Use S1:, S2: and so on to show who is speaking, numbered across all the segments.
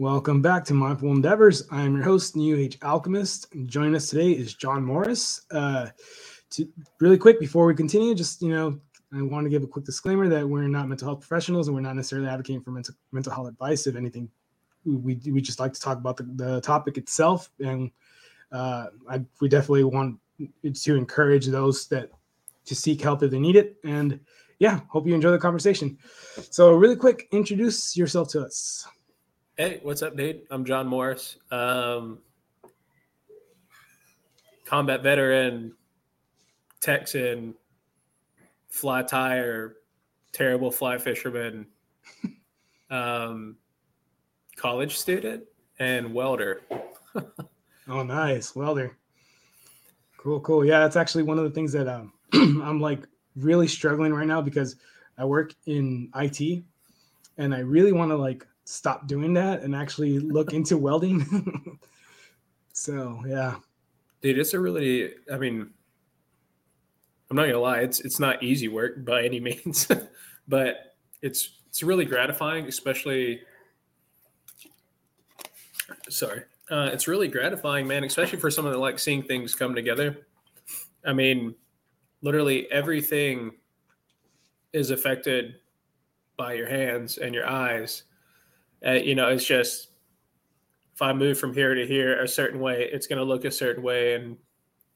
S1: Welcome back to Mindful Endeavors. I'm your host, New Age Alchemist. And joining us today is John Morris. Uh, to really quick before we continue, just you know, I want to give a quick disclaimer that we're not mental health professionals and we're not necessarily advocating for mental mental health advice. If anything, we we just like to talk about the, the topic itself, and uh, I, we definitely want to encourage those that to seek help if they need it. And yeah, hope you enjoy the conversation. So, really quick, introduce yourself to us.
S2: Hey, what's up, dude? I'm John Morris. Um, combat veteran, Texan, fly tier, terrible fly fisherman, um, college student, and welder.
S1: oh, nice. Welder. Cool, cool. Yeah, that's actually one of the things that um, I'm like really struggling right now because I work in IT and I really want to like stop doing that and actually look into welding. so yeah.
S2: Dude, it's a really I mean I'm not gonna lie, it's it's not easy work by any means, but it's it's really gratifying, especially sorry. Uh, it's really gratifying, man, especially for someone that likes seeing things come together. I mean, literally everything is affected by your hands and your eyes uh, you know, it's just if I move from here to here a certain way, it's going to look a certain way, and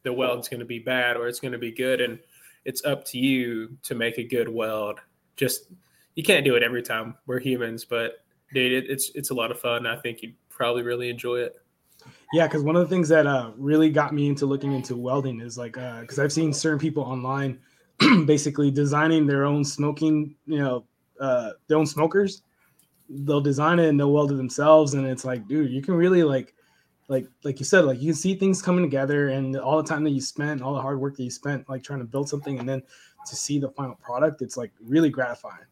S2: the weld's going to be bad or it's going to be good, and it's up to you to make a good weld. Just you can't do it every time. We're humans, but dude, it, it's it's a lot of fun. I think you'd probably really enjoy it.
S1: Yeah, because one of the things that uh, really got me into looking into welding is like because uh, I've seen certain people online basically designing their own smoking, you know, uh, their own smokers they'll design it and they'll weld it themselves. And it's like dude you can really like like like you said like you can see things coming together and all the time that you spent all the hard work that you spent like trying to build something and then to see the final product it's like really gratifying.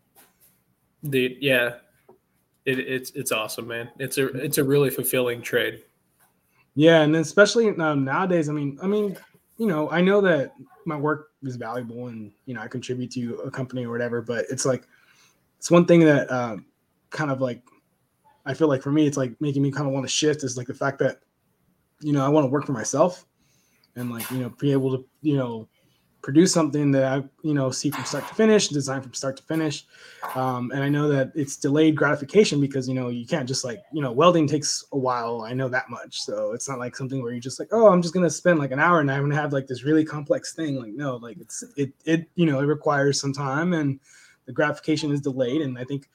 S2: Dude yeah. It, it's it's awesome man. It's a it's a really fulfilling trade.
S1: Yeah and then especially now nowadays i mean i mean you know i know that my work is valuable and you know i contribute to a company or whatever but it's like it's one thing that um, kind of like I feel like for me it's like making me kind of want to shift is like the fact that you know I want to work for myself and like you know be able to you know produce something that I you know see from start to finish, design from start to finish, um, and I know that it's delayed gratification because you know you can't just like you know welding takes a while. I know that much, so it's not like something where you're just like oh I'm just gonna spend like an hour and I'm gonna have like this really complex thing. Like no, like it's it it you know it requires some time and the gratification is delayed, and I think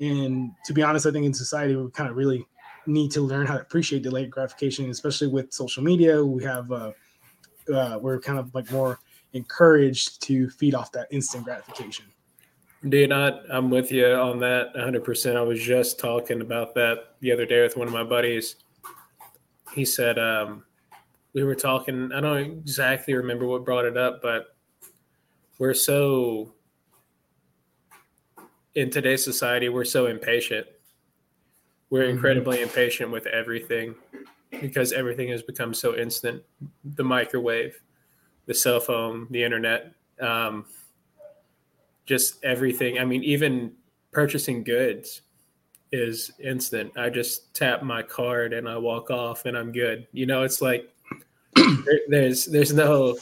S1: and to be honest, I think in society we kind of really need to learn how to appreciate delayed gratification, especially with social media. We have uh, uh, we're kind of like more encouraged to feed off that instant gratification.
S2: Dude, I, I'm with you on that 100%. I was just talking about that the other day with one of my buddies. He said, um, we were talking, I don't exactly remember what brought it up, but we're so in today's society, we're so impatient. We're mm-hmm. incredibly impatient with everything because everything has become so instant. The microwave, the cell phone, the internet, um, just everything. I mean, even purchasing goods is instant. I just tap my card and I walk off and I'm good. You know, it's like there, there's there's no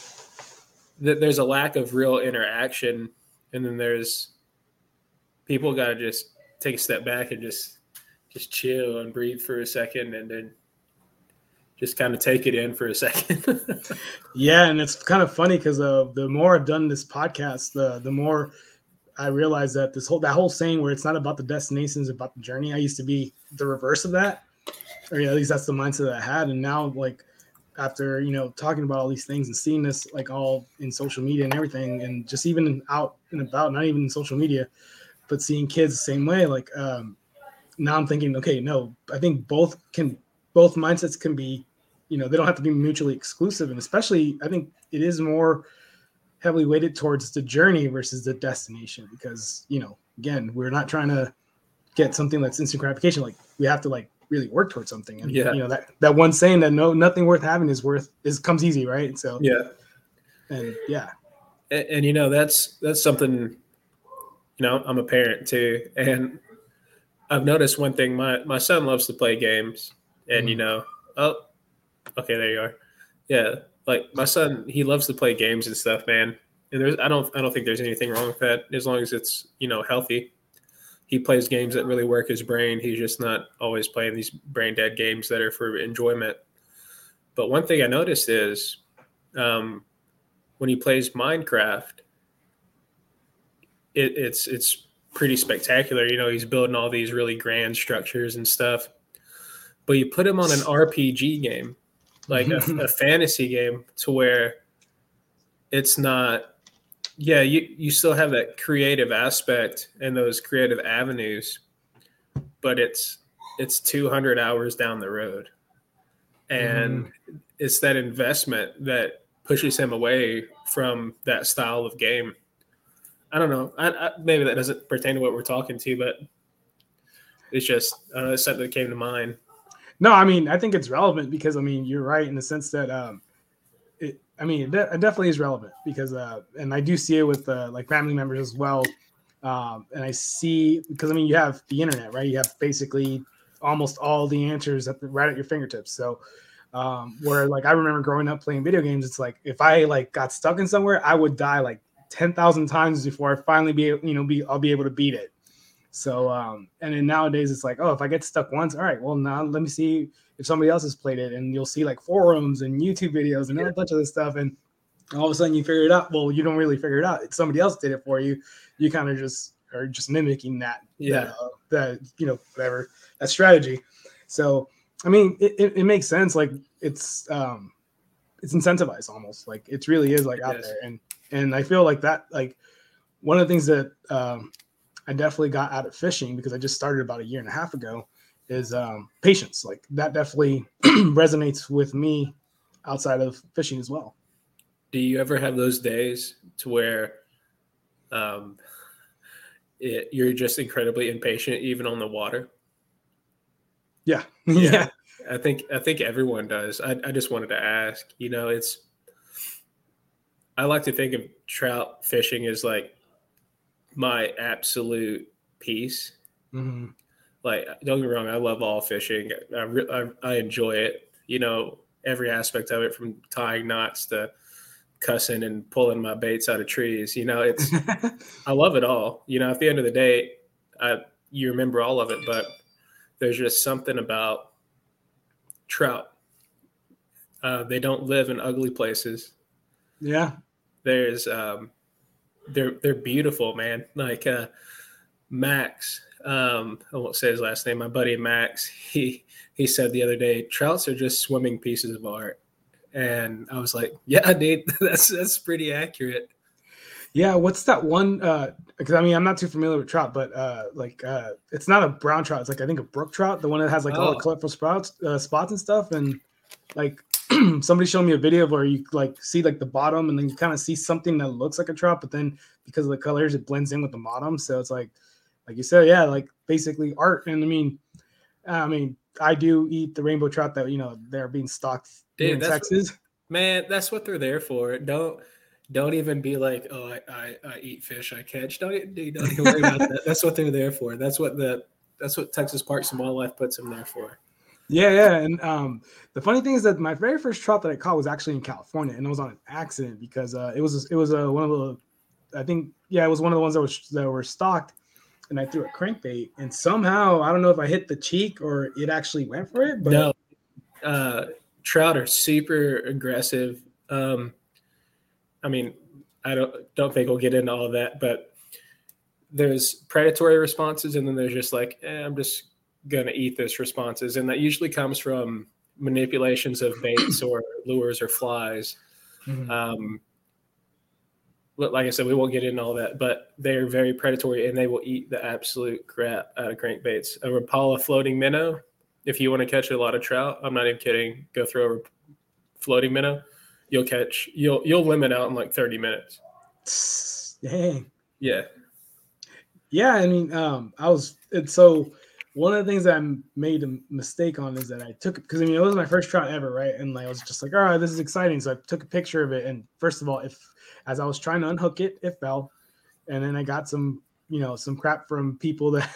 S2: there's a lack of real interaction, and then there's people got to just take a step back and just just chill and breathe for a second and then just kind of take it in for a second.
S1: yeah, and it's kind of funny because uh, the more I've done this podcast, the the more I realize that this whole that whole saying where it's not about the destination, it's about the journey. I used to be the reverse of that, or yeah, at least that's the mindset that I had. And now, like after you know talking about all these things and seeing this like all in social media and everything, and just even out and about, not even in social media, but seeing kids the same way, like um, now I'm thinking, okay, no, I think both can both mindsets can be, you know, they don't have to be mutually exclusive, and especially I think it is more heavily weighted towards the journey versus the destination because you know again we're not trying to get something that's instant gratification. Like we have to like really work towards something. And yeah. you know that that one saying that no nothing worth having is worth is comes easy right? So
S2: yeah.
S1: and yeah.
S2: And, and you know that's that's something you know, I'm a parent too, and I've noticed one thing. My my son loves to play games, and mm. you know, oh, okay, there you are. Yeah, like my son, he loves to play games and stuff, man. And there's, I don't, I don't think there's anything wrong with that as long as it's, you know, healthy. He plays games that really work his brain. He's just not always playing these brain dead games that are for enjoyment. But one thing I noticed is um, when he plays Minecraft, it, it's it's pretty spectacular. You know, he's building all these really grand structures and stuff. But you put him on an RPG game, like a, a fantasy game, to where it's not. Yeah, you you still have that creative aspect and those creative avenues, but it's it's 200 hours down the road and mm. it's that investment that pushes him away from that style of game. I don't know. I, I, maybe that doesn't pertain to what we're talking to, but it's just uh, something that came to mind.
S1: No, I mean I think it's relevant because I mean you're right in the sense that um, it. I mean it, de- it definitely is relevant because uh, and I do see it with uh, like family members as well. Um, and I see because I mean you have the internet, right? You have basically almost all the answers at the, right at your fingertips. So, um, where like I remember growing up playing video games, it's like if I like got stuck in somewhere, I would die like ten thousand times before I finally be you know be I'll be able to beat it. So, um, and then nowadays it's like, oh, if I get stuck once, all right, well now let me see if somebody else has played it, and you'll see like forums and YouTube videos and a bunch of this stuff, and all of a sudden you figure it out. Well, you don't really figure it out; somebody else did it for you. You kind of just are just mimicking that,
S2: yeah,
S1: that, uh, that you know whatever that strategy. So I mean, it, it, it, makes sense. Like it's um it's incentivized almost. Like it really is like it out is. there. And and I feel like that like one of the things that um I definitely got out of fishing because I just started about a year and a half ago is um patience. Like that definitely resonates with me outside of fishing as well.
S2: Do you ever have those days to where um it, you're just incredibly impatient even on the water?
S1: Yeah.
S2: yeah. I think I think everyone does. I, I just wanted to ask, you know, it's I like to think of trout fishing as like my absolute peace. Mm-hmm. Like, don't get me wrong, I love all fishing. I, re- I, I enjoy it. You know, every aspect of it, from tying knots to cussing and pulling my baits out of trees. You know, it's I love it all. You know, at the end of the day, I you remember all of it, but there's just something about trout. Uh, they don't live in ugly places.
S1: Yeah.
S2: There's um, they're they're beautiful, man. Like uh, Max, um, I won't say his last name. My buddy Max, he he said the other day, trouts are just swimming pieces of art, and I was like, yeah, dude, that's that's pretty accurate.
S1: Yeah, what's that one? Uh, because I mean, I'm not too familiar with trout, but uh, like uh, it's not a brown trout. It's like I think a brook trout, the one that has like oh. all the oh. colorful sprouts, uh, spots and stuff. And like somebody showed me a video where you like see like the bottom, and then you kind of see something that looks like a trout, but then because of the colors, it blends in with the bottom. So it's like, like you said, yeah, like basically art. And I mean, I mean, I do eat the rainbow trout that you know they're being stocked Dude, in Texas.
S2: Man, that's what they're there for. Don't don't even be like, oh, I, I, I eat fish I catch. Don't, don't even worry about that. That's what they're there for. That's what the that's what Texas Parks and Wildlife puts them there for.
S1: Yeah, yeah. And um, the funny thing is that my very first trout that I caught was actually in California, and it was on an accident because uh, it was it was uh, one of the, I think, yeah, it was one of the ones that was that were stocked, and I threw a crankbait, and somehow I don't know if I hit the cheek or it actually went for it. But
S2: no, uh, trout are super aggressive. Um, I mean, I don't don't think we'll get into all that, but there's predatory responses, and then there's just like, eh, I'm just gonna eat this responses, and that usually comes from manipulations of baits or lures or flies. Mm-hmm. Um, like I said, we won't get into all that, but they're very predatory and they will eat the absolute crap out of crankbaits. A Rapala floating minnow, if you want to catch a lot of trout, I'm not even kidding, go throw a floating minnow you'll catch you'll you'll limit out in like 30 minutes.
S1: Dang.
S2: Yeah.
S1: Yeah, I mean, um, I was it's so one of the things that I made a mistake on is that I took because I mean it was my first trout ever, right? And like, I was just like, all right, this is exciting. So I took a picture of it, and first of all, if as I was trying to unhook it, it fell, and then I got some, you know, some crap from people that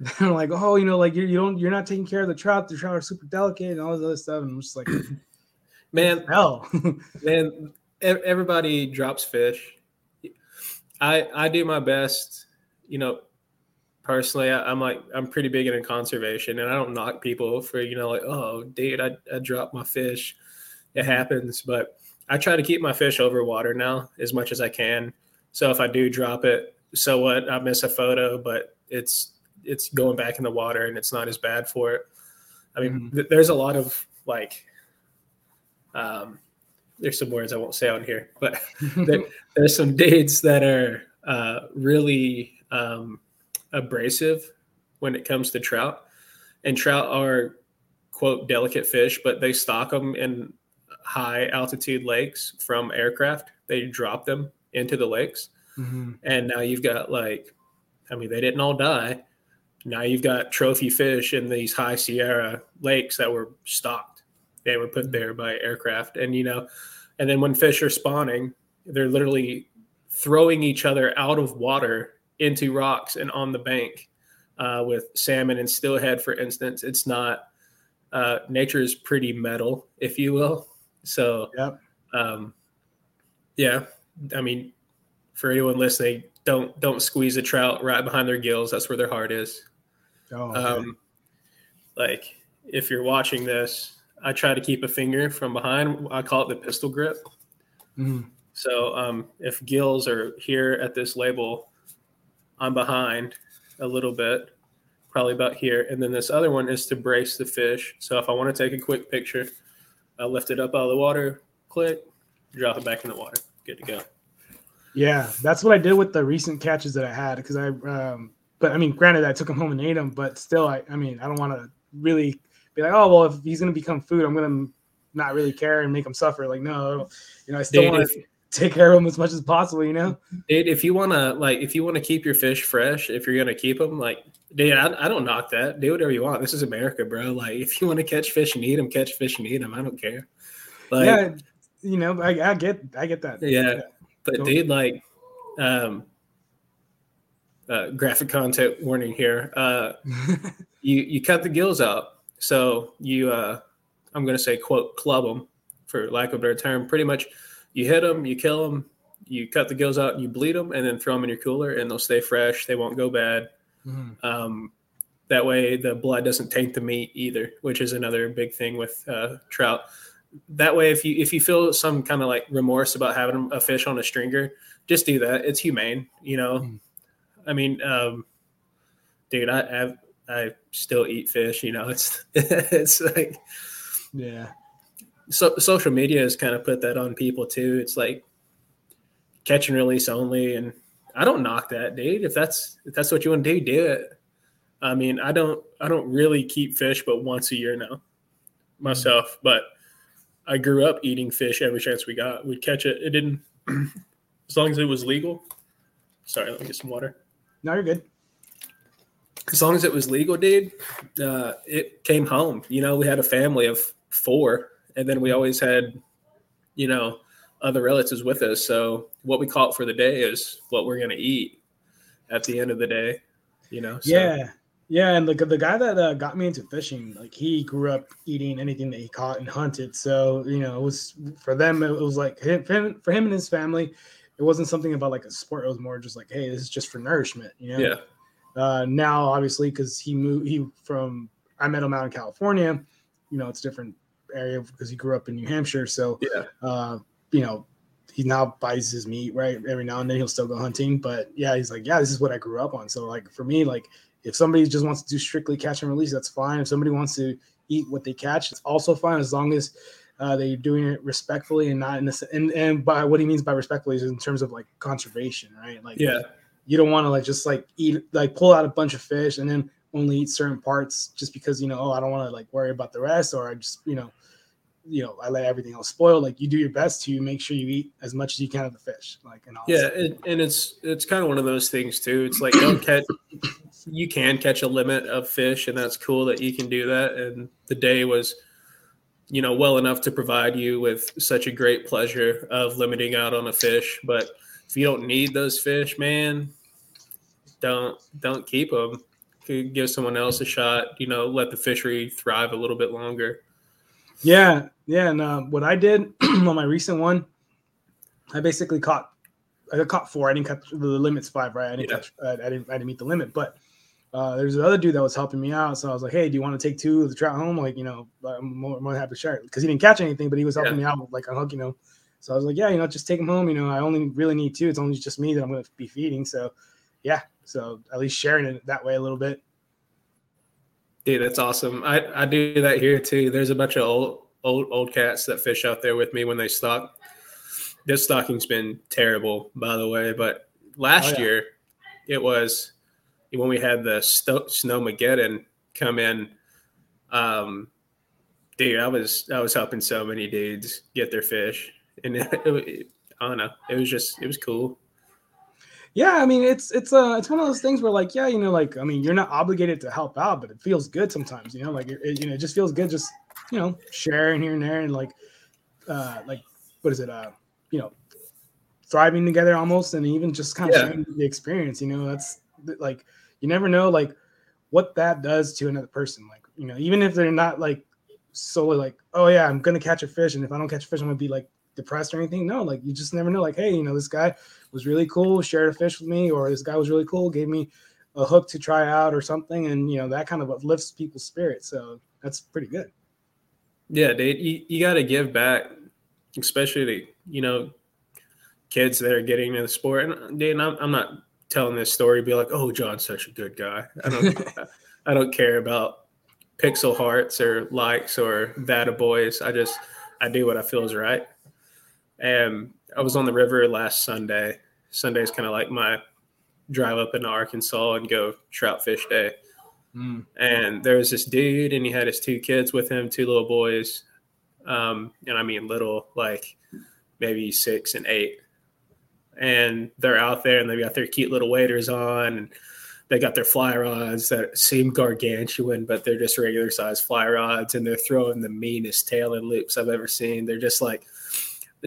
S1: they're like, oh, you know, like you, you don't you're not taking care of the trout. The trout are super delicate and all this other stuff. And I'm just like,
S2: man,
S1: hell,
S2: man, everybody drops fish. I I do my best, you know. Personally, I, am like I'm pretty big into conservation, and I don't knock people for you know like oh, dude, I I dropped my fish. It happens, but I try to keep my fish over water now as much as I can. So if I do drop it, so what? I miss a photo, but it's it's going back in the water and it's not as bad for it. I mean, mm-hmm. th- there's a lot of like, um, there's some words I won't say on here, but there, there's some dates that are uh, really um, abrasive when it comes to trout. And trout are quote delicate fish, but they stock them in high altitude lakes from aircraft. They drop them into the lakes, mm-hmm. and now you've got like, I mean, they didn't all die, now you've got trophy fish in these high Sierra lakes that were stocked. They were put there by aircraft. And, you know, and then when fish are spawning, they're literally throwing each other out of water into rocks and on the bank uh, with salmon and steelhead, for instance. It's not, uh, nature is pretty metal, if you will. So,
S1: yep. um,
S2: yeah, I mean, for anyone listening, don't don't squeeze a trout right behind their gills. That's where their heart is. Oh, um, like if you're watching this, I try to keep a finger from behind. I call it the pistol grip. Mm-hmm. So um, if gills are here at this label, I'm behind a little bit, probably about here. And then this other one is to brace the fish. So if I want to take a quick picture, I lift it up out of the water, click, drop it back in the water. Good to go.
S1: Yeah, that's what I did with the recent catches that I had because I um, but I mean, granted, I took him home and ate him, but still, I, I mean, I don't want to really be like, oh, well, if he's going to become food, I'm going to not really care and make him suffer. Like, no, you know, I still want to take care of them as much as possible, you know?
S2: Dude, if you want to, like, if you want to keep your fish fresh, if you're going to keep them, like, dude, I, I, don't knock that. Do whatever you want. This is America, bro. Like, if you want to catch fish and eat them, catch fish and eat them. I don't care.
S1: Like, yeah, you know, I, I get, I get that.
S2: Yeah. But, so, dude, like, um, uh, graphic content warning here. Uh, you you cut the gills out, so you uh, I'm going to say quote club them for lack of a better term. Pretty much, you hit them, you kill them, you cut the gills out, and you bleed them, and then throw them in your cooler, and they'll stay fresh. They won't go bad. Mm-hmm. Um, that way, the blood doesn't taint the meat either, which is another big thing with uh, trout. That way, if you if you feel some kind of like remorse about having a fish on a stringer, just do that. It's humane, you know. Mm-hmm I mean, um, dude, I, I I still eat fish. You know, it's it's like,
S1: yeah.
S2: So social media has kind of put that on people too. It's like catch and release only, and I don't knock that, dude. If that's if that's what you want to do, do it. I mean, I don't I don't really keep fish, but once a year now, myself. Mm-hmm. But I grew up eating fish every chance we got. We'd catch it. It didn't as long as it was legal. Sorry, let me get some water.
S1: No, you're good.
S2: As long as it was legal, dude, uh, it came home. You know, we had a family of four, and then we always had, you know, other relatives with us. So what we caught for the day is what we're gonna eat at the end of the day. You know.
S1: So. Yeah, yeah, and the the guy that uh, got me into fishing, like he grew up eating anything that he caught and hunted. So you know, it was for them. It was like him, for him, for him and his family it wasn't something about like a sport. It was more just like, hey, this is just for nourishment, you know.
S2: Yeah.
S1: Uh, now, obviously, because he moved, he from I met him out in California. You know, it's different area because he grew up in New Hampshire. So,
S2: yeah.
S1: Uh, you know, he now buys his meat right every now and then. He'll still go hunting, but yeah, he's like, yeah, this is what I grew up on. So, like for me, like if somebody just wants to do strictly catch and release, that's fine. If somebody wants to eat what they catch, it's also fine as long as uh, that you're doing it respectfully and not in the and and by what he means by respectfully is in terms of like conservation, right? Like
S2: yeah,
S1: you don't want to like just like eat like pull out a bunch of fish and then only eat certain parts just because you know oh I don't want to like worry about the rest or I just you know you know I let everything else spoil. Like you do your best to make sure you eat as much as you can of the fish. Like and
S2: yeah, and, and it's it's kind of one of those things too. It's like don't catch. You can catch a limit of fish, and that's cool that you can do that. And the day was you know well enough to provide you with such a great pleasure of limiting out on a fish but if you don't need those fish man don't don't keep them give someone else a shot. You know, let the fishery thrive a little bit longer.
S1: Yeah, yeah. And uh, what I did on my recent one, I basically caught. I caught four. I didn't cut the limit's five, right? I didn't
S2: Yeah.
S1: catch. I, I didn't. I didn't meet the limit, but uh, there's another dude that was helping me out. So I was like, "Hey, do you want to take two of the trout home? Like, you know, I'm more, more than happy to share it because he didn't catch anything, but he was helping
S2: Yeah.
S1: me out with like a hook, you know." So I was like, "Yeah, you know, just take him home. You know, I only really need two. It's only just me that I'm going to be feeding. So, yeah. So at least sharing it that way a little bit.
S2: Dude, that's awesome. I, I do that here too. There's a bunch of old old old cats that fish out there with me when they stock. This stocking's been terrible, by the way. But last
S1: Oh, yeah.
S2: year, it was when we had the sto- snowmageddon come in. Um, dude, I was I was helping so many dudes get their fish, and it, it, I don't know. It was just it was cool.
S1: Yeah, I mean it's it's uh it's one of those things where like yeah you know like I mean you're not obligated to help out, but it feels good sometimes you know like it, you know it just feels good just you know sharing here and there and like uh like what is it uh you know thriving together almost and even just kind of
S2: Yeah.
S1: sharing the experience you know that's like you never know like what that does to another person like you know even if they're not like solely like oh yeah I'm gonna catch a fish and if I don't catch a fish I'm gonna be like depressed or anything no like you just never know like hey you know this guy was really cool, shared a fish with me, or this guy was really cool, gave me a hook to try out or something, and you know that kind of uplifts people's spirits. So that's pretty good.
S2: Yeah, dude, you, you got to give back, especially to you know kids that are getting into the sport. And dude, I'm, I'm not telling this story to be like, oh, John's such a good guy. I don't I don't care about pixel hearts or likes or that of boys. I just I do what I feel is right. And I was on the river last Sunday. Sunday's kind of like my drive up into Arkansas and go trout fish day. And there was this dude and he had his two kids with him two little boys um, and i mean little like maybe six and eight. And they're out there and they've got their cute little waders on and they got their fly rods that seem gargantuan but they're just regular size fly rods and they're throwing the meanest tailing loops i've ever seen. They're just like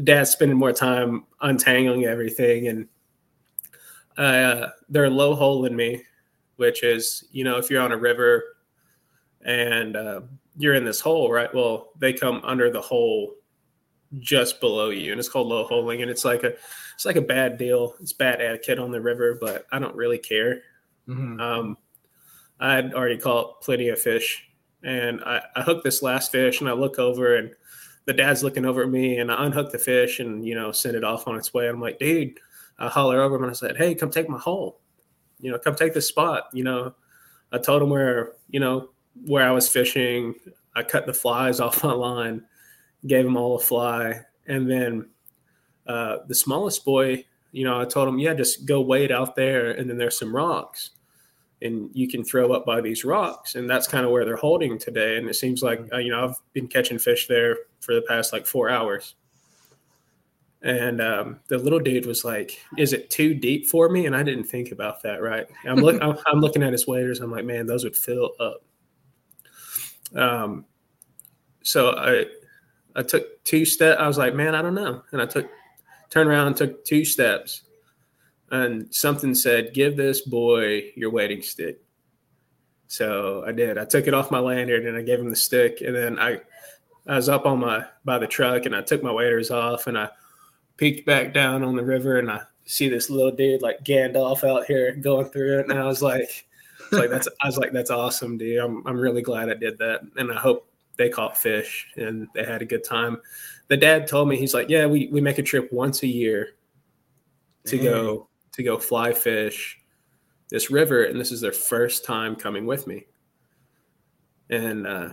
S2: dad's spending more time untangling everything and uh, they're low holing me which is you know if you're on a river and uh, you're in this hole right? Well they come under the hole just below you and it's called low holing and it's like a it's like a bad deal. It's bad etiquette on the river but i don't really care.
S1: Mhm.
S2: um, i had already caught plenty of fish and I, I hooked this last fish and i look over and the dad's looking over at me and i unhook the fish and you know send it off on its way i'm like dude i holler over him and i said hey come take my hole you know, come take this spot. You know, I told him where, you know, where I was fishing. I cut the flies off my line, gave him all a fly. And then uh, the smallest boy, you know, I told him, yeah, just go wade out there. And then there's some rocks and you can throw up by these rocks. And that's kind of where they're holding today. And it seems like, uh, you know, I've been catching fish there for the past like four hours. And um, the little dude was like, "Is it too deep for me?" And I didn't think about that. Right? I'm, look, I'm, I'm looking at his waders. I'm like, "Man, those would fill up." Um, so I I took two steps. I was like, "Man, I don't know." And I took turned around and took two steps, and something said, "Give this boy your wading stick." So I did. I took it off my lanyard and I gave him the stick, and then I I was up on my by the truck and I took my waders off and I peeked back down on the river and I see this little dude like Gandalf out here going through it, and I was like, I was like that's I was like that's awesome, dude. I'm I'm really glad I did that, and I hope they caught fish and they had a good time. The dad told me he's like, yeah, we we make a trip once a year to go to go fly fish this river, and this is their first time coming with me, and. uh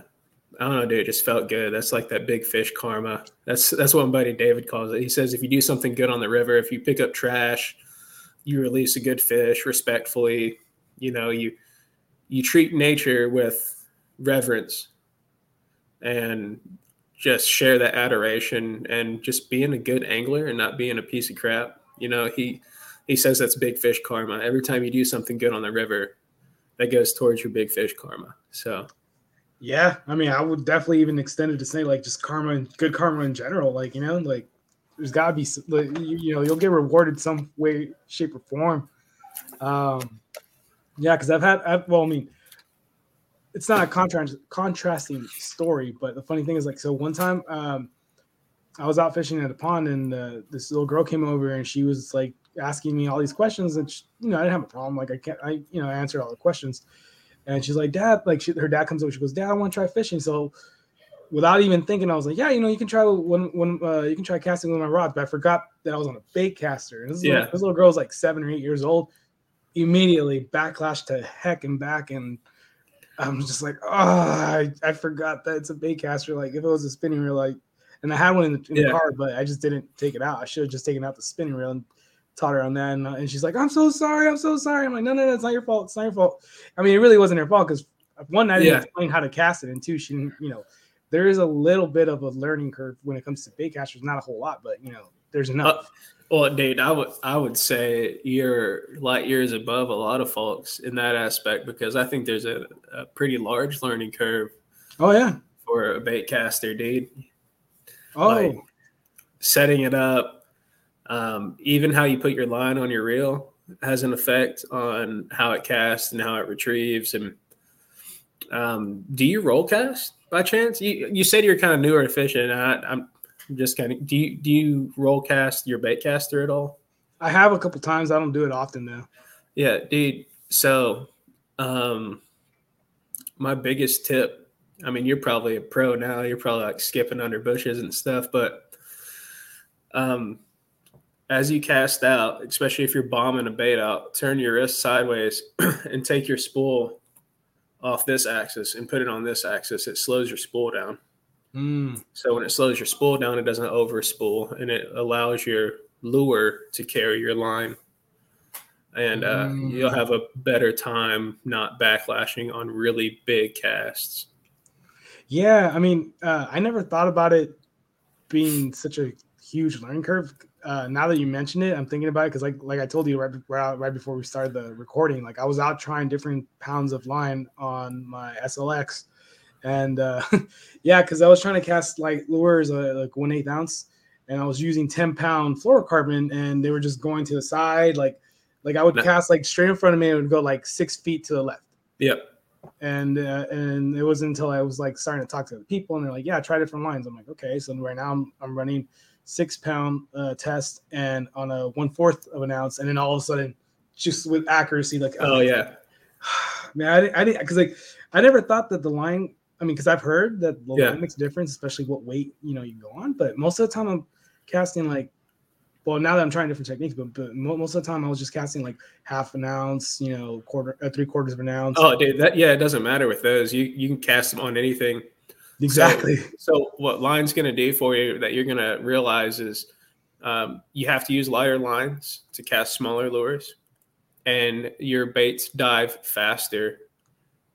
S2: I don't know, dude. It just felt good. That's like that big fish karma. That's that's what my buddy David calls it. He says if you do something good on the river, if you pick up trash, you release a good fish respectfully. You know, you you treat nature with reverence and just share that adoration and just being a good angler and not being a piece of crap. You know, he he says that's big fish karma. Every time you do something good on the river, that goes towards your big fish karma. So
S1: Yeah, I mean, I would definitely even extend it to say like just karma and good karma in general. Like you know, like there's got to be like, you, you know you'll get rewarded some way, shape, or form. Um, Yeah, because I've had, I've, well, I mean, it's not a contrast contrasting story, but the funny thing is, like, so one time, um, I was out fishing at a pond, and uh, this little girl came over, and she was like asking me all these questions, and she, you know, I didn't have a problem. Like, I can't, I, you know, I answered all the questions, and she's like, "Dad," like, she, her dad comes over, she goes, "Dad, I want to try fishing." So, without even thinking, I was like, "Yeah, you know, you can try when when uh, you can try casting with my rods," but I forgot that I was on a bait caster. And this,
S2: Yeah.
S1: little, this little girl was like seven or eight years old. Immediately backlash to heck and back, and I'm just like, oh, I, I forgot that it's a bait caster. Like if it was a spinning reel, like, and I had one in the, in
S2: Yeah.
S1: the car, but I just didn't take it out. I should have just taken out the spinning reel and taught her on that. And, uh, and she's like, I'm so sorry, I'm so sorry. I'm like, no, no, no, it's not your fault. It's not your fault. I mean, it really wasn't her fault because one, I didn't
S2: Yeah.
S1: explain how to cast it, and two, she didn't, you know, there is a little bit of a learning curve when it comes to bait casters. Not a whole lot, but you know, there's enough.
S2: Well, dude, I would I would say you're light years above a lot of folks in that aspect because I think there's a, a pretty large learning curve
S1: oh yeah.
S2: for a bait caster, dude.
S1: Oh,
S2: Like, setting it up, um, even how you put your line on your reel has an effect on how it casts and how it retrieves. And um, do you roll cast by chance? You you said you're kind of newer to fishing. I, I'm just kind of do you do you roll cast your bait caster at all?
S1: I have a couple times. I don't do it often though.
S2: Yeah, dude. So, um, my biggest tip. I mean, you're probably a pro now. You're probably like skipping under bushes and stuff, but um, as you cast out, especially if you're bombing a bait out, turn your wrist sideways and take your spool off this axis and put it on this axis. It slows your spool down.
S1: Mm.
S2: So when it slows your spool down, it doesn't overspool and it allows your lure to carry your line. And uh,
S1: Mm.
S2: you'll have a better time not backlashing on really big casts.
S1: Yeah, I mean, uh, I never thought about it being such a huge learning curve. Uh, now that you mention it, I'm thinking about it because, like, like I told you right, right, right before we started the recording, like I was out trying different pounds of line on my SLX, and uh, yeah, because I was trying to cast like lures uh, like one eighth ounce, and I was using 10 pound fluorocarbon, and they were just going to the side, like, like I would
S2: No.
S1: cast like straight in front of me, and it would go like six feet to the left
S2: Yep.
S1: and uh, and it wasn't until I was like starting to talk to the people, and they're like, "Yeah, try different lines." I'm like, "Okay." So right now I'm I'm running six pound uh, test and on a one fourth of an ounce, and then all of a sudden, just with accuracy, like,
S2: Oh yeah.
S1: man, I didn't, I didn't, because like I never thought that the line. I mean, because I've heard that the
S2: Yeah.
S1: line makes a difference, especially what weight you know you go on. But most of the time, I'm casting like, well, now that I'm trying different techniques, but, but most of the time I was just casting like half an ounce, you know, quarter, uh, three quarters of an ounce.
S2: Oh, dude. That yeah. It doesn't matter with those. You you can cast them on anything.
S1: Exactly.
S2: So what line's going to do for you that you're going to realize is um, you have to use lighter lines to cast smaller lures, and your baits dive faster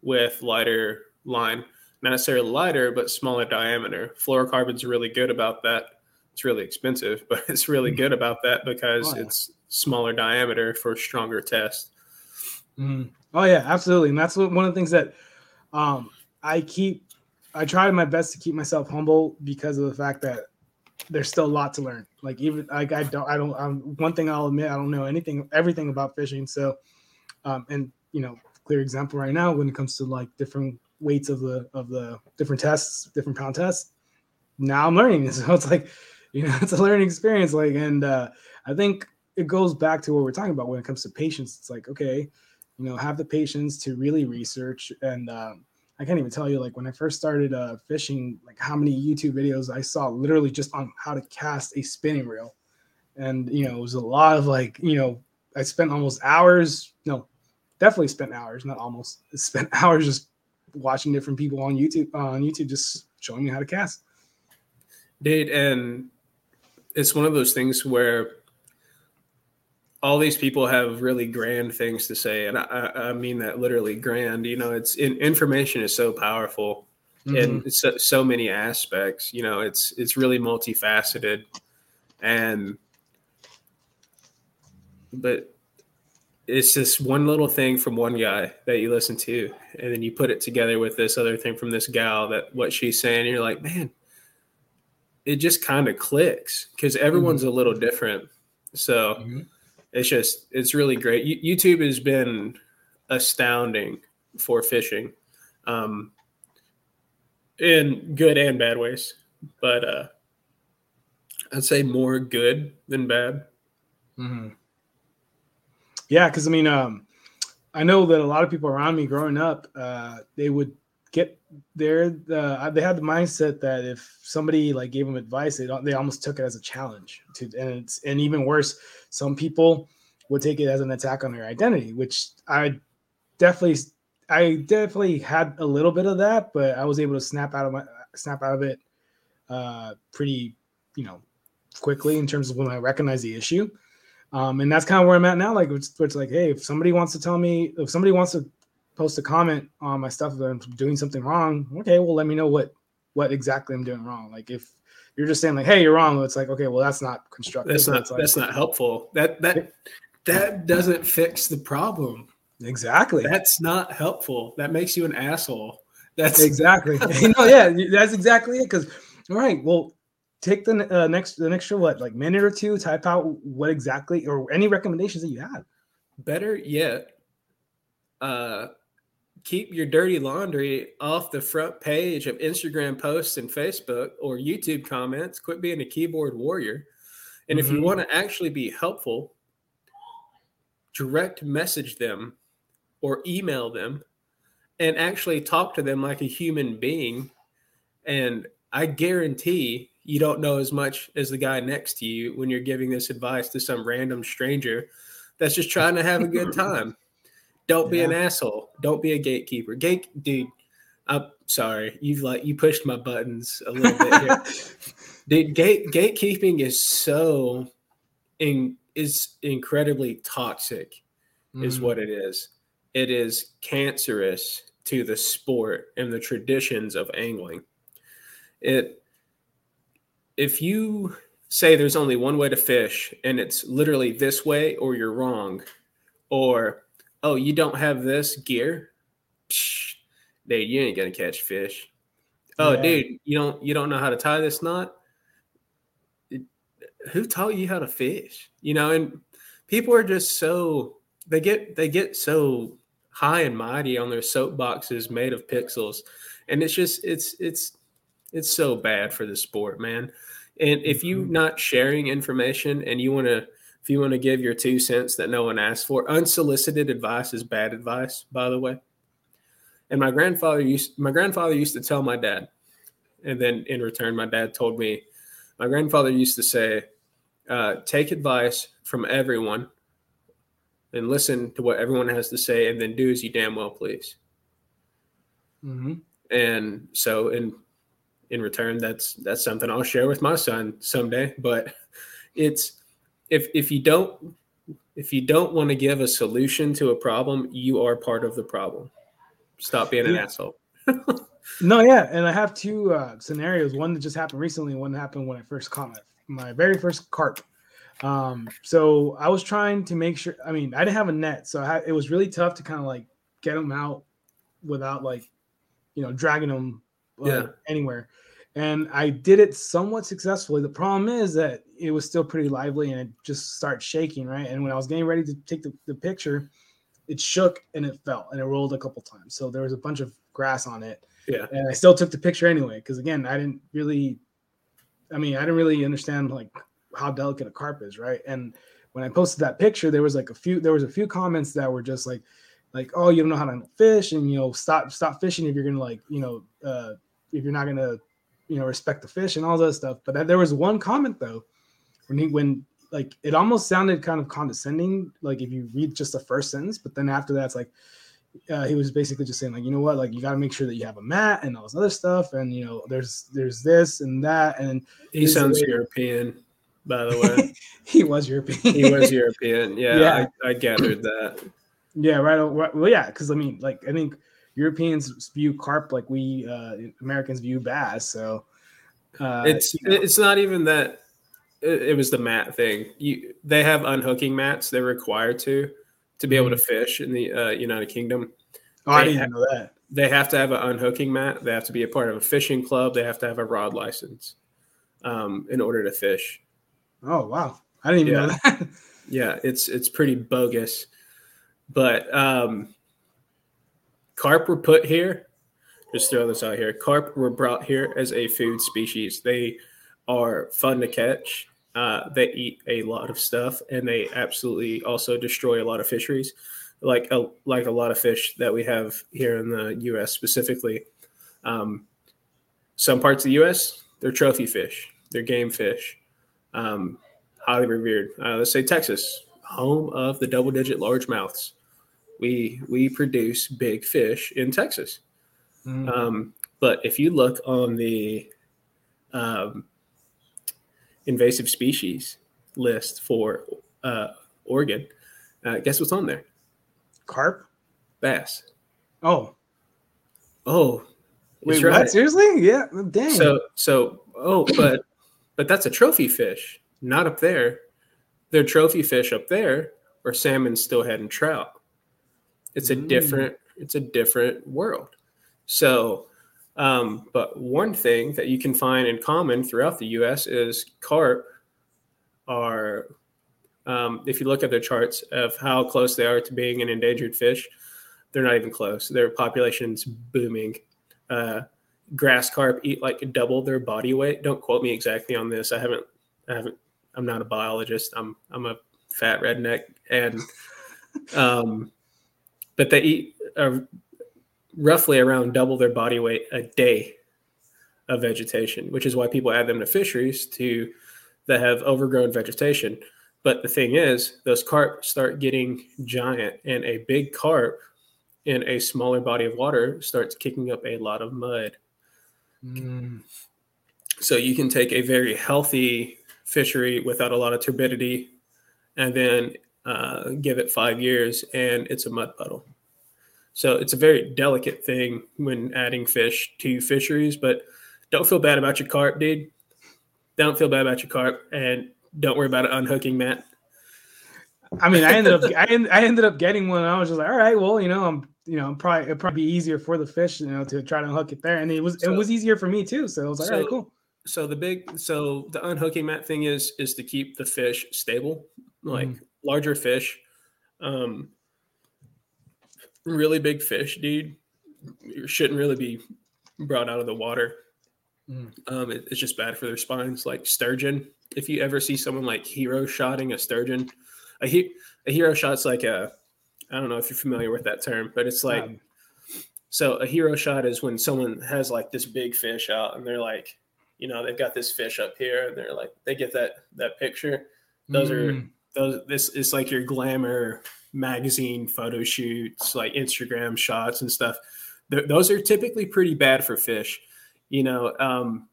S2: with lighter line. Not necessarily lighter, but smaller diameter. Fluorocarbon's really good about that. It's really expensive, but it's really good about that because
S1: Oh, yeah.
S2: it's smaller diameter for stronger test.
S1: Mhm. Oh yeah, absolutely, and that's what, one of the things that um, I keep. I tried my best to keep myself humble because of the fact that there's still a lot to learn. Like even like I don't I don't um, one thing I'll admit I don't know anything everything about fishing. So um, and you know clear example right now when it comes to like different weights of the of the different tests, different pound tests. Now I'm learning, so it's like you know it's a learning experience. Like and uh, I think it goes back to what we're talking about when it comes to patience. It's like okay, you know have the patience to really research and um, i can't even tell you like when i first started uh, fishing like how many youtube videos i saw literally just on how to cast a spinning reel. And you know it was a lot of like you know i spent almost hours no definitely spent hours not almost spent hours just watching different people on youtube on youtube just showing me how to cast.
S2: Dude, and it's one of those things where all these people have really grand things to say, and I, I mean that literally grand. You know, it's in, information is so powerful
S1: Mhm.
S2: in so, so many aspects. You know, it's it's really multifaceted, and but it's just one little thing from one guy that you listen to, and then you put it together with this other thing from this gal that what she's saying, and you're like, man, it just kind of clicks because everyone's a little different. So
S1: Mhm.
S2: It's just it's really great. You- YouTube has been astounding for fishing, um, in good and bad ways. But uh, I'd say more good than bad.
S1: Mm-hmm. Yeah, because I mean, um, I know that a lot of people around me growing up, uh, they would get there. Uh, they had the mindset that if somebody like gave them advice, they they almost took it as a challenge. To and it's and even worse, some people would take it as an attack on their identity, which I definitely I definitely had a little bit of that, but I was able to snap out of my snap out of it uh, pretty, you know, quickly in terms of when I recognize the issue. Um, and that's kind of where I'm at now. Like, it's, it's like, hey, if somebody wants to tell me, if somebody wants to post a comment on my stuff that I'm doing something wrong, okay, well, let me know what what exactly I'm doing wrong. Like, if you're just saying like, hey, you're wrong, it's like, okay, well, that's not constructive.
S2: That's not
S1: like,
S2: that's not helpful. That that that doesn't fix the problem.
S1: Exactly.
S2: That's not helpful. That makes you an asshole. That's
S1: exactly. no, yeah, that's exactly it. Because all right, well, take the uh, next the next what like minute or two, type out what exactly or any recommendations that you have.
S2: Better yet, uh, keep your dirty laundry off the front page of Instagram posts and Facebook or YouTube comments. Quit being a keyboard warrior. And mm-hmm. if you mm-hmm. want to actually be helpful, direct message them or email them and actually talk to them like a human being. And I guarantee you don't know as much as the guy next to you when you're giving this advice to some random stranger that's just trying to have a good time. Don't be yeah. an asshole. Don't be a gatekeeper. Gate dude, I'm sorry. You've like you pushed my buttons a little bit here. dude, gate gatekeeping is so in is incredibly toxic, mm. is what it is it is cancerous to the sport and the traditions of angling. It if you say there's only one way to fish and it's literally this way or you're wrong or oh you don't have this gear? Psh, dude you ain't gonna catch fish. Oh yeah. dude you don't you don't know how to tie this knot? Who taught you how to fish? You know and people are just so they get they get so high and mighty on their soapboxes made of pixels. And it's just it's it's it's so bad for the sport man. And if you mm-hmm. not sharing information and you want to if you want to give your two cents that no one asked for unsolicited advice is bad advice by the way and my grandfather used my grandfather used to tell my dad and then in return my dad told me my grandfather used to say uh, take advice from everyone and listen to what everyone has to say and then do as you damn well please. Mm-hmm. And so in in return, that's that's something I'll share with my son someday. But it's if if you don't if you don't want to give a solution to a problem, you are part of the problem. Stop being an yeah. asshole.
S1: no, yeah, and I have two uh, scenarios. One that just happened recently. One that happened when I first caught my, my very first carp. Um, so I was trying to make sure. I mean, I didn't have a net, so had, it was really tough to kind of like get them out without like, you know, dragging them uh, yeah. anywhere. And I did it somewhat successfully. The problem is that it was still pretty lively and it just started shaking, right? And when I was getting ready to take the, the picture, it shook and it fell and it rolled a couple times. So there was a bunch of grass on it.
S2: Yeah.
S1: And I still took the picture anyway because again, I didn't really. I mean, I didn't really understand like how delicate a carp is, right? And when I posted that picture, there was like a few there was a few comments that were just like like oh you don't know how to fish and you know stop stop fishing if you're gonna like you know uh if you're not gonna you know respect the fish and all that stuff. But there was one comment though when he when like it almost sounded kind of condescending like if you read just the first sentence, but then after that it's like uh, he was basically just saying like you know what like you got to make sure that you have a mat and all this other stuff and you know there's there's this and that and
S2: he sounds European by the way.
S1: he was European.
S2: he was European. Yeah, yeah. I, I, gathered that.
S1: Yeah, right, right. Well, yeah, because I mean, like, I think Europeans view carp like we uh, Americans view bass. So
S2: uh, it's you know. it's not even that. It, it, was the mat thing. You they have unhooking mats. They're required to to be able to mm-hmm. fish in the uh, United Kingdom.
S1: Oh, I didn't know that.
S2: They have to have an unhooking mat. They have to be a part of a fishing club. They have to have a rod license um, in order to fish.
S1: Oh wow, I didn't even
S2: yeah.
S1: know that.
S2: yeah, it's it's pretty bogus, but um, carp were put here. Just throw this out here. Carp were brought here as a food species. They are fun to catch. Uh, they eat a lot of stuff, and they absolutely also destroy a lot of fisheries, like a like a lot of fish that we have here in the U.S. specifically. Um, some parts of the U.S. they're trophy fish, they're game fish, um, highly revered. Uh, let's say Texas, home of the double-digit largemouths. We we produce big fish in Texas. Mm. Um, but if you look on the um, invasive species list for uh, Oregon, uh, guess what's on there?
S1: Carp,
S2: bass.
S1: Oh,
S2: oh,
S1: wait, right. what? Seriously? Yeah, dang.
S2: So, so, oh, but but that's a trophy fish, not up there. They're trophy fish up there, or salmon, steelhead, and trout. It's a mm. different. It's a different world. So, um, but one thing that you can find in common throughout the U.S. is carp are, um, if you look at their charts of how close they are to being an endangered fish, they're not even close. Their population's booming. Uh, grass carp eat like double their body weight. Don't quote me exactly on this. I haven't. I haven't. I'm not a biologist. I'm. I'm a fat redneck, and um, but they eat roughly around double their body weight a day of vegetation, which is why people add them to fisheries to that have overgrown vegetation. But the thing is, those carp start getting giant, and a big carp in a smaller body of water starts kicking up a lot of mud. Mm. So you can take a very healthy fishery without a lot of turbidity, and then uh, give it five years, and it's a mud puddle. So it's a very delicate thing when adding fish to fisheries, but don't feel bad about your carp, dude. Don't feel bad about your carp, and don't worry about it unhooking, Matt.
S1: I mean, I ended up I, I ended up getting one. I was just like, all right, well, you know, I'm you know, I'm probably it'd probably be easier for the fish, you know, to try to unhook it there, and it was so, it was easier for me too. So I was like, so, all right, cool.
S2: So the big so the unhooking mat thing is is to keep the fish stable, like mm. larger fish. Um, really big fish, dude, shouldn't really be brought out of the water. Mm. Um, it, it's just bad for their spines. Like sturgeon, if you ever see someone like hero shotting a sturgeon, a, he, a hero shot's like a, I don't know if you're familiar with that term, but it's like, um, so a hero shot is when someone has like this big fish out and they're like, you know, they've got this fish up here and they're like, they get that that picture. Those mm. are those. This is like your glamour magazine photo shoots, like Instagram shots and stuff. Th- those are typically pretty bad for fish. You know, um,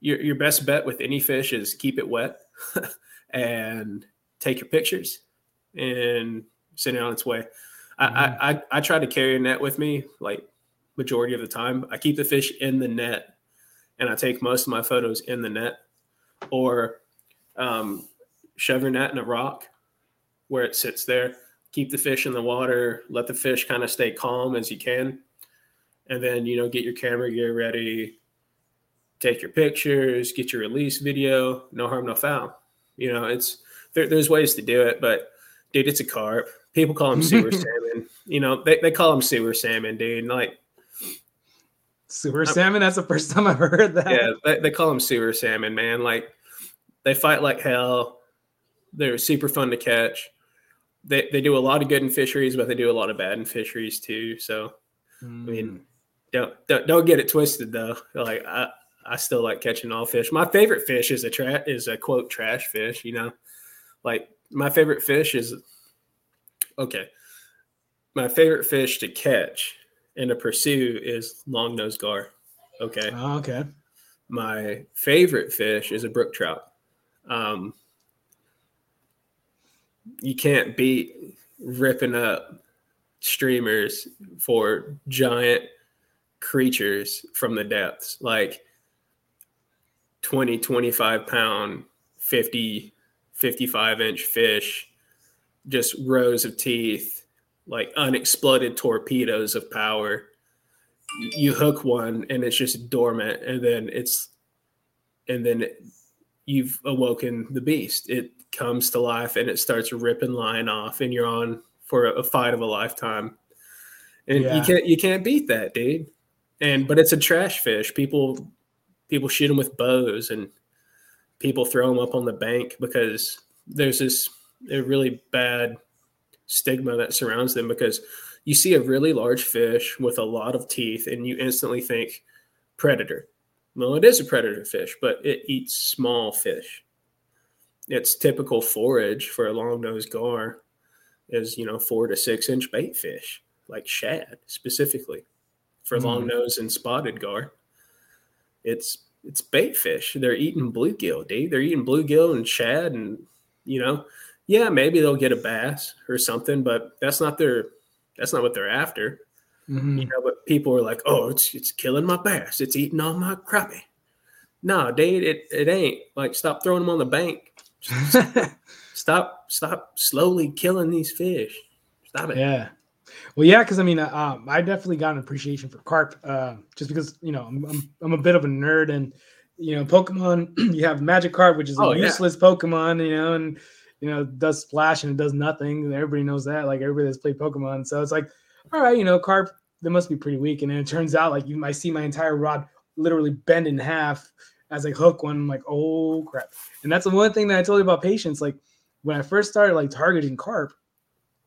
S2: your your best bet with any fish is keep it wet and take your pictures and send it on its way. Mm-hmm. I, I I try to carry a net with me like majority of the time. I keep the fish in the net and I take most of my photos in the net or um, shove your net in a rock where it sits there keep the fish in the water, let the fish kind of stay calm as you can. And then, you know, get your camera gear ready, take your pictures, get your release video, no harm, no foul. You know, it's there, there's ways to do it, but dude, it's a carp. People call them sewer salmon. You know, they, they call them sewer salmon, dude. Like
S1: sewer I'm, salmon. That's the first time I've heard that.
S2: Yeah, they, they call them sewer salmon, man. Like they fight like hell. They're super fun to catch they, they do a lot of good in fisheries, but they do a lot of bad in fisheries too. So, mm. I mean, hmm. don't, don't don't get it twisted though. Like I I still like catching all fish. My favorite fish is a tra- is a quote trash fish. You know, like my favorite fish is okay. My favorite fish to catch and to pursue is long nose gar. Okay.
S1: Oh, okay.
S2: My favorite fish is a brook trout. Um, you can't beat ripping up streamers for giant creatures from the depths. Like 20 25 pound 50 55 inch fish just rows of teeth like unexploded torpedoes of power. You hook one and it's just dormant and then it's and then you've awoken the beast. It comes to life and it starts ripping line off and you're on for a, fight of a lifetime and
S1: Yeah.
S2: you can't you can't beat that, dude. And but it's a trash fish. People people shoot them with bows, and people throw them up on the bank because there's this a really bad stigma that surrounds them because you see a really large fish with a lot of teeth, and you instantly think predator. Well, it is a predator fish, but it eats small fish. Its typical forage for a long nosed gar is, you know, four to six inch bait fish, like shad specifically for
S1: Mhm.
S2: long nose and spotted gar. It's it's bait fish. They're eating bluegill, dude. They're eating bluegill and shad, and you know, yeah, maybe they'll get a bass or something, but that's not their that's not what they're after.
S1: Mhm.
S2: You know, but people are like, "Oh, it's it's killing my bass. It's eating all my crappie." No, dude, it, it ain't. Like, stop throwing them on the bank. Stop, stop slowly killing these fish. Stop it.
S1: yeah. Well, yeah, because I mean, uh, um, I definitely got an appreciation for carp, uh, just because you know I'm, I'm I'm a bit of a nerd, and you know, Pokemon. you have Magikarp, which is a
S2: Oh, yeah.
S1: useless Pokemon, you know, and you know does splash and it does nothing. and Everybody knows that. Like everybody that's played Pokemon, so it's like, all right, you know, carp they must be pretty weak, and then it turns out like you might see my entire rod literally bend in half as I hook one. I'm like, oh crap! And that's the one thing that I told you about patience. Like when I first started like targeting carp,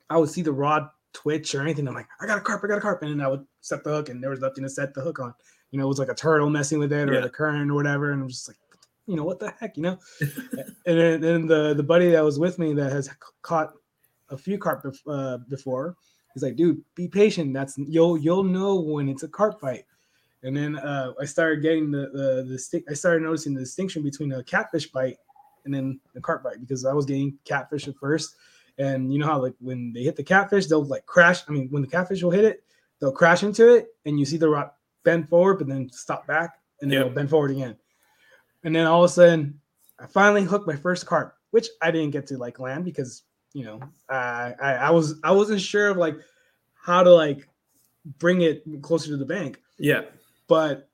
S1: I would see the rod twitch or anything. I'm like, I got a carp, I got a carp, and then I would set the hook, and there was nothing to set the hook on. You know, it was like a turtle messing with it or
S2: Yeah.
S1: the current or whatever, and I'm just like, you know, what the heck, you know? and then, the the buddy that was with me that has caught a few carp bef- uh, before, he's like, dude, be patient. That's you'll you'll know when it's a carp fight. And then uh, I started getting the the the stick. I started noticing the distinction between a catfish bite and then the carp bite because I was getting catfish at first, and you know how like when they hit the catfish, they'll like crash. I mean, when the catfish will hit it, they'll crash into it, and you see the rod bend forward, but then stop back, and then
S2: Yep.
S1: it'll bend forward again. And then all of a sudden, I finally hooked my first carp, which I didn't get to like land because you know I I, I was I wasn't sure of like how to like bring it closer to the bank
S2: Yeah.
S1: But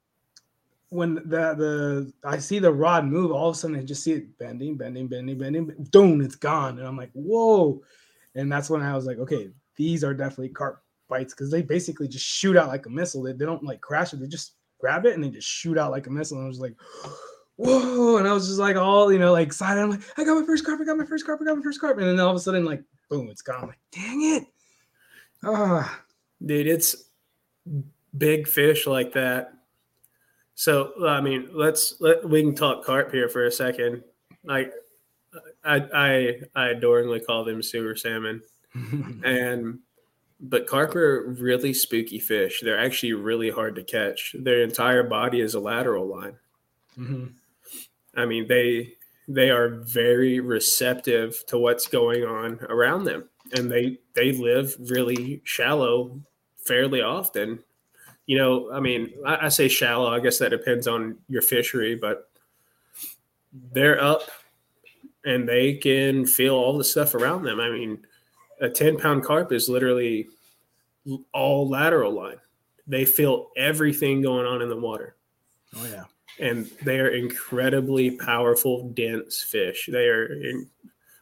S1: when the the I see the rod move, all of a sudden I just see it bending, bending, bending, bending, boom, it's gone, and I'm like, whoa, and that's when I was like, okay, these are definitely carp bites because they basically just shoot out like a missile. They, they don't like crash it, they just grab it and they just shoot out like a missile. And I was like, whoa, and I was just like all you know like excited. I'm like, I got my first carp, I got my first carp, I got my first carp, and then all of a sudden like boom, it's gone. I'm like, dang it, ah,
S2: dude it's big fish like that. So i mean let's let we can talk carp here for a second. Like i i i adoringly call them sewer salmon. And but carp are really spooky fish. They're actually really hard to catch. Their entire body is a lateral line.
S1: Mhm.
S2: I mean, they they are very receptive to what's going on around them, and they they live really shallow fairly often. You know, I mean, I, I say shallow. I guess that depends on your fishery, but they're up and they can feel all the stuff around them. I mean, a ten pound carp is literally all lateral line. They feel everything going on in the water
S1: oh yeah.
S2: and they are incredibly powerful, dense fish. They are. In,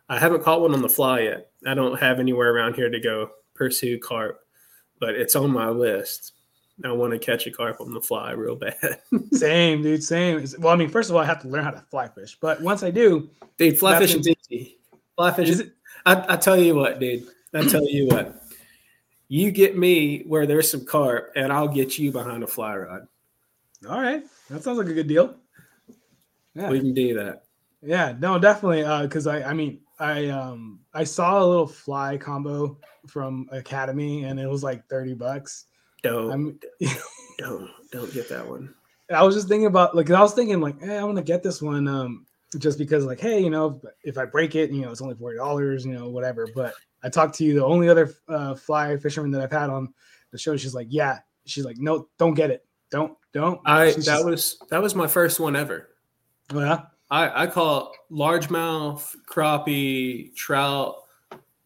S2: I haven't caught one on the fly yet. I don't have anywhere around here to go pursue carp, but it's on my list. I want to catch a carp on the fly real bad.
S1: Same, dude. Same. Well, I mean, first of all, I have to learn how to fly fish, but once I do,
S2: dude, fly
S1: That's
S2: fishing's easy. Fly
S1: is it?
S2: I, I tell you what, dude. I tell you what. You get me where there's some carp, and I'll get you behind a fly rod.
S1: All right, that sounds like a good deal. Yeah,
S2: We can do that.
S1: yeah, no, definitely. Uh, because I, I mean, I, um, I saw a little fly combo from Academy, and it was like thirty bucks.
S2: Don't,
S1: I'm,
S2: don't, don't get that one.
S1: I was just thinking about like I was thinking like, hey, I want to get this one, um, just because like, hey, you know, if I break it, you know, it's only forty dollars, you know, whatever. But I talked to you, the only other uh, fly fisherman that I've had on the show. She's like, yeah, she's like, no, don't get it, don't, don't.
S2: I
S1: She's
S2: that
S1: just-
S2: was that was my first one ever.
S1: Oh, yeah.
S2: I, I call largemouth, crappie, trout,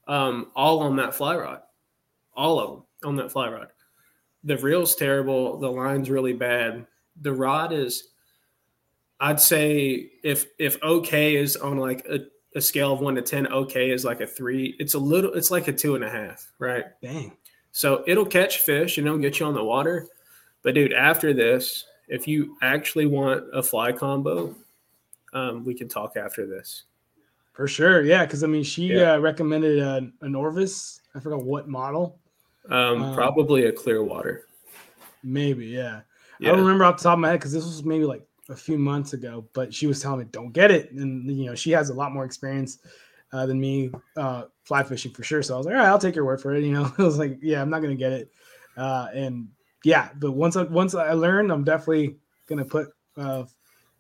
S2: um, all on that fly rod. All of them on that fly rod. The reel's terrible. The line's really bad. The rod is, I'd say, if if okay is on like a, a scale of one to ten, okay is like a three. It's a little. It's like a two and a half, right?
S1: Dang.
S2: So it'll catch fish and it'll get you on the water. But dude, after this, if you actually want a fly combo, um, we can talk after this.
S1: For sure, yeah. Because I mean, she yeah. uh, recommended a, a Orvis. I forgot what model.
S2: Um, um, probably a Clearwater.
S1: Maybe, yeah. yeah. I don't remember off the top of my head because this was maybe like a few months ago. But she was telling me, "Don't get it," and you know, she has a lot more experience uh, than me uh, fly fishing for sure. So I was like, "All right, I'll take your word for it." You know, I was like, "Yeah, I'm not gonna get it," uh, and yeah, but once I once I learned, I'm definitely gonna put uh,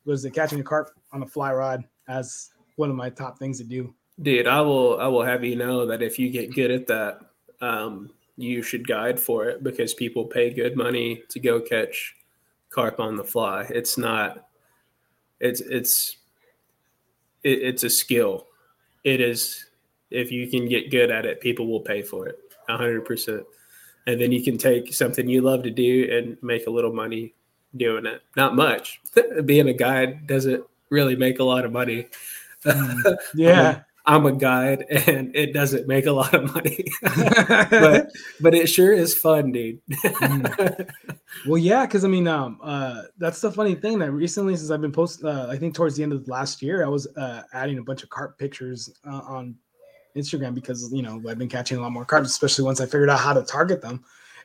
S1: was it catching a carp on a fly rod as one of my top things to do.
S2: Dude, I will I will have you know that if you get good at that, um, you should guide for it because people pay good money to go catch carp on the fly. It's not it's it's it, it's a skill. It is if you can get good at it, people will pay for it. hundred percent. And then you can take something you love to do and make a little money doing it. Not much. Being a guide doesn't really make a lot of money.
S1: Yeah.
S2: I'm a guide and it doesn't make a lot of money. but but it sure is fun, dude.
S1: mm. Well, yeah, because I mean, um, uh, that's the funny thing that recently, since I've been posting, uh, I think towards the end of last year, I was uh, adding a bunch of carp pictures uh, on Instagram because you know I've been catching a lot more carp, especially once I figured out how to target them.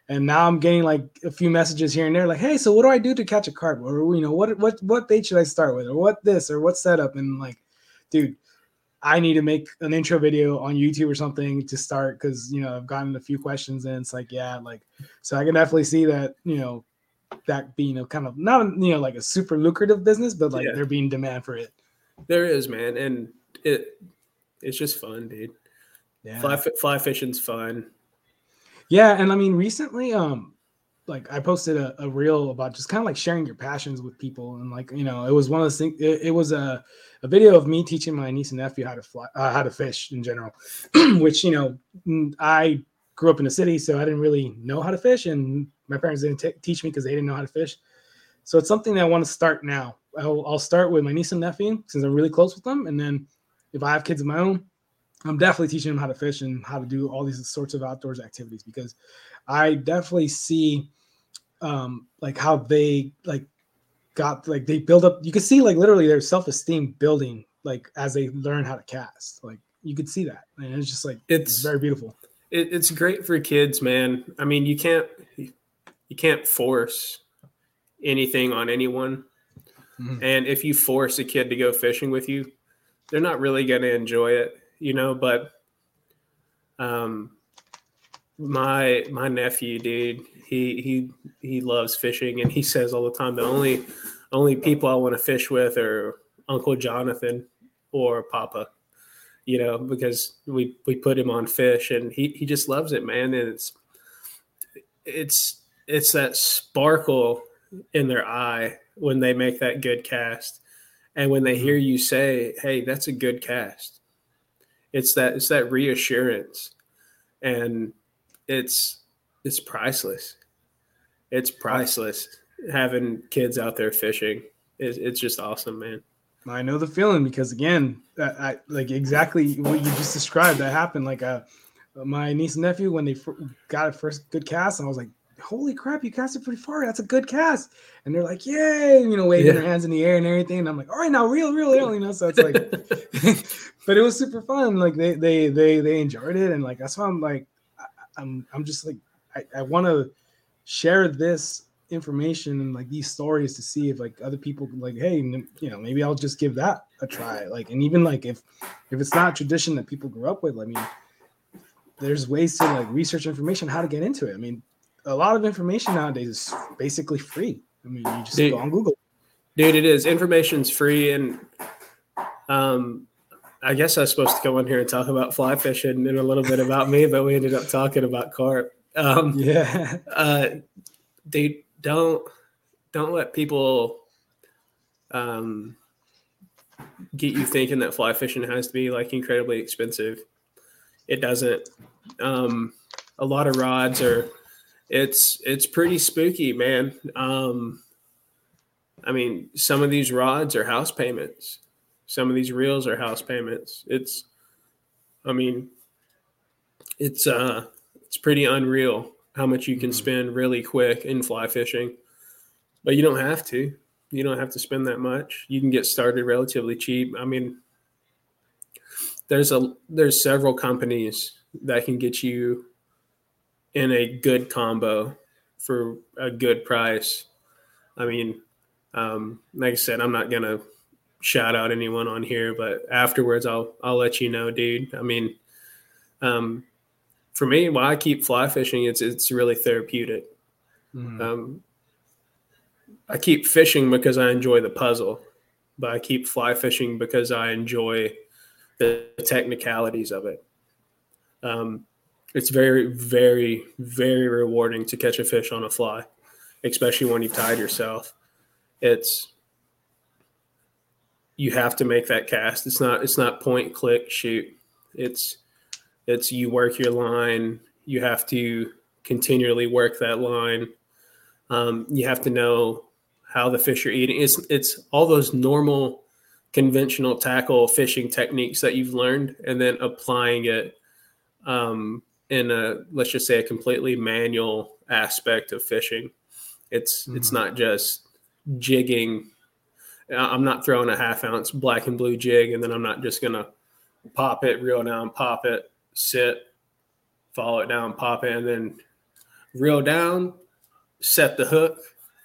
S1: And now I'm getting like a few messages here and there, like, "Hey, so what do I do to catch a carp? Or you know, what what what bait should I start with, or what this, or what setup?" And like, dude, I need to make an intro video on YouTube or something to start because you know I've gotten a few questions and it's like yeah like so I can definitely see that you know that being a kind of not you know like a super lucrative business but like yeah. there being demand for it.
S2: There is man, and it it's just fun, dude. Yeah, fly fly fishing's fun.
S1: Yeah, and I mean recently, um, like I posted a, a reel about just kind of like sharing your passions with people, and like you know, it was one of those things. It, it was a, a video of me teaching my niece and nephew how to fly, uh, how to fish in general, which you know, I grew up in the city, so I didn't really know how to fish, and my parents didn't t- teach me because they didn't know how to fish. So it's something that I want to start now. I'll, I'll start with my niece and nephew since I'm really close with them, and then if I have kids of my own, I'm definitely teaching them how to fish and how to do all these sorts of outdoors activities because I definitely see um like how they like got like they build up you can see like literally their self-esteem building like as they learn how to cast like you could see that and it's just like it's, it's very beautiful.
S2: it, it's great for kids man. I mean you can't you can't force anything on anyone. Mm-hmm. and if you force a kid to go fishing with you they're not really going to enjoy it you know but um my my nephew dude he he he loves fishing and he says all the time the only only people i want to fish with are uncle jonathan or papa you know because we we put him on fish and he he just loves it man. And it's it's it's that sparkle in their eye when they make that good cast and when they hear mm-hmm. you say hey that's a good cast. It's that it's that reassurance. And it's it's priceless. It's priceless having kids out there fishing. It's, it's just awesome, man.
S1: I know the feeling because again, I, I, like exactly what you just described. That happened. Like uh, my niece and nephew when they got a first good cast, and I was like, "Holy crap, you cast it pretty far! That's a good cast!" And they're like, "Yay!" You know, waving yeah. their hands in the air and everything. And I'm like, "All right, now reel, reel, reel." You know, so it's like, but it was super fun. Like they they they they enjoyed it, and like that's why I'm like, I'm I'm just like I, I want to share this information and like these stories to see if like other people like hey you know maybe I'll just give that a try. Like and even like if if it's not a tradition that people grew up with I mean there's ways to like research information how to get into it. I mean a lot of information nowadays is basically free. I mean you just dude, go on Google.
S2: Dude it is. Information's free and um I guess I was supposed to come on here and talk about fly fishing and a little bit about me, but we ended up talking about carp. Um,
S1: yeah,
S2: uh, they don't don't let people um, get you thinking that fly fishing has to be like incredibly expensive. It doesn't. Um, a lot of rods are. It's it's pretty spooky, man. Um, I mean, some of these rods are house payments some of these reels are house payments. It's, I mean, it's uh, it's pretty unreal. how much you can mm-hmm. spend really quick in fly fishing, but you don't have to. You don't have to spend that much. You can get started relatively cheap. I mean, there's a there's several companies that can get you in a good combo for a good price. I mean, um, like I said, I'm not gonna shout out anyone on here, but afterwards I'll I'll let you know, dude. I mean, um, for me, why I keep fly fishing, it's it's really therapeutic. Mm-hmm. Um, I keep fishing because I enjoy the puzzle, but I keep fly fishing because I enjoy the technicalities of it. Um, it's very, very, very rewarding to catch a fish on a fly, especially when you've tied yourself. It's you have to make that cast. It's not it's not point click shoot. It's it's you work your line. You have to continually work that line. Um, you have to know how the fish are eating. It's it's all those normal conventional tackle fishing techniques that you've learned, and then applying it um, in a let's just say a completely manual aspect of fishing. It's mm-hmm. it's not just jigging I'm not throwing a half ounce black and blue jig and then I'm not just gonna pop it, reel down, pop it, sit, follow it down, pop it, and then reel down, set the hook,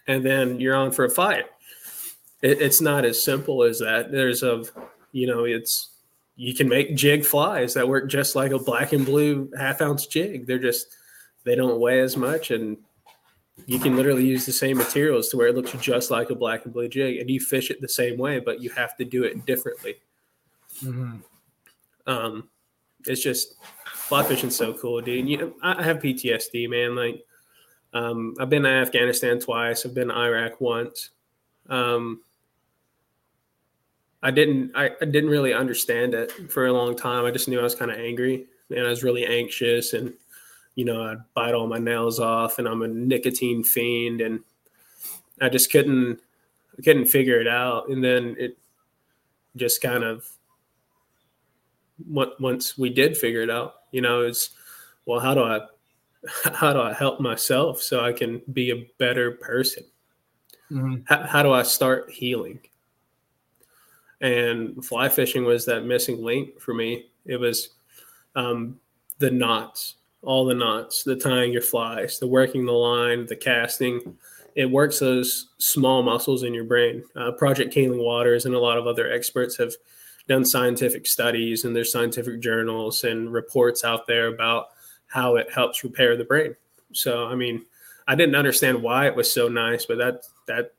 S2: and then you're on for a fight. It, it's not as simple as that. There's a, you know, it's you can make jig flies that work just like a black and blue half ounce jig. They're just they don't weigh as much and you can literally use the same materials to where it looks just like a black and blue jig and you fish it the same way but you have to do it differently. Mm-hmm. um, it's just fly fishing's so cool dude. You know, i have ptsd man like um, i've been to afghanistan twice i've been to iraq once. Um, i didn't I, I didn't really understand it for a long time. I just knew i was kind of angry and i was really anxious and you know, I'd bite all my nails off and I'm a nicotine fiend and I just couldn't I couldn't figure it out. And then it just kind of once we did figure it out, you know, it's well, how do I how do I help myself so I can be a better person? Mm-hmm. How, how do I start healing? And fly fishing was that missing link for me. It was um, the knots all the knots, the tying your flies, the working the line, the casting. It works those small muscles in your brain. Uh, Project Healing Waters and a lot of other experts have done scientific studies, and there's scientific journals and reports out there about how it helps repair the brain. So, I mean, I didn't understand why it was so nice, but that that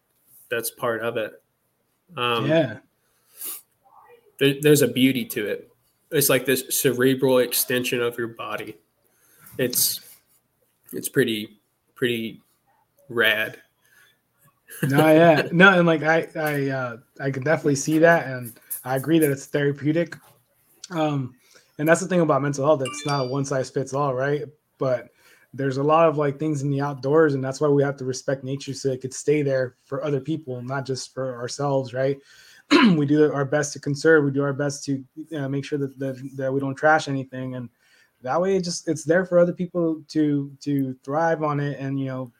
S2: that's part of it.
S1: Um, yeah,
S2: there, there's a beauty to it. It's like this cerebral extension of your body it's it's pretty pretty rad.
S1: no, yeah, no, and like I I uh, I can definitely see that, and I agree that it's therapeutic. Um, and that's the thing about mental health; it's not a one size fits all, right? But there's a lot of like things in the outdoors, and that's why we have to respect nature so it could stay there for other people, not just for ourselves, right? we do our best to conserve. We do our best to uh, make sure that, that that we don't trash anything, and that way it just it's there for other people to to thrive on it and you know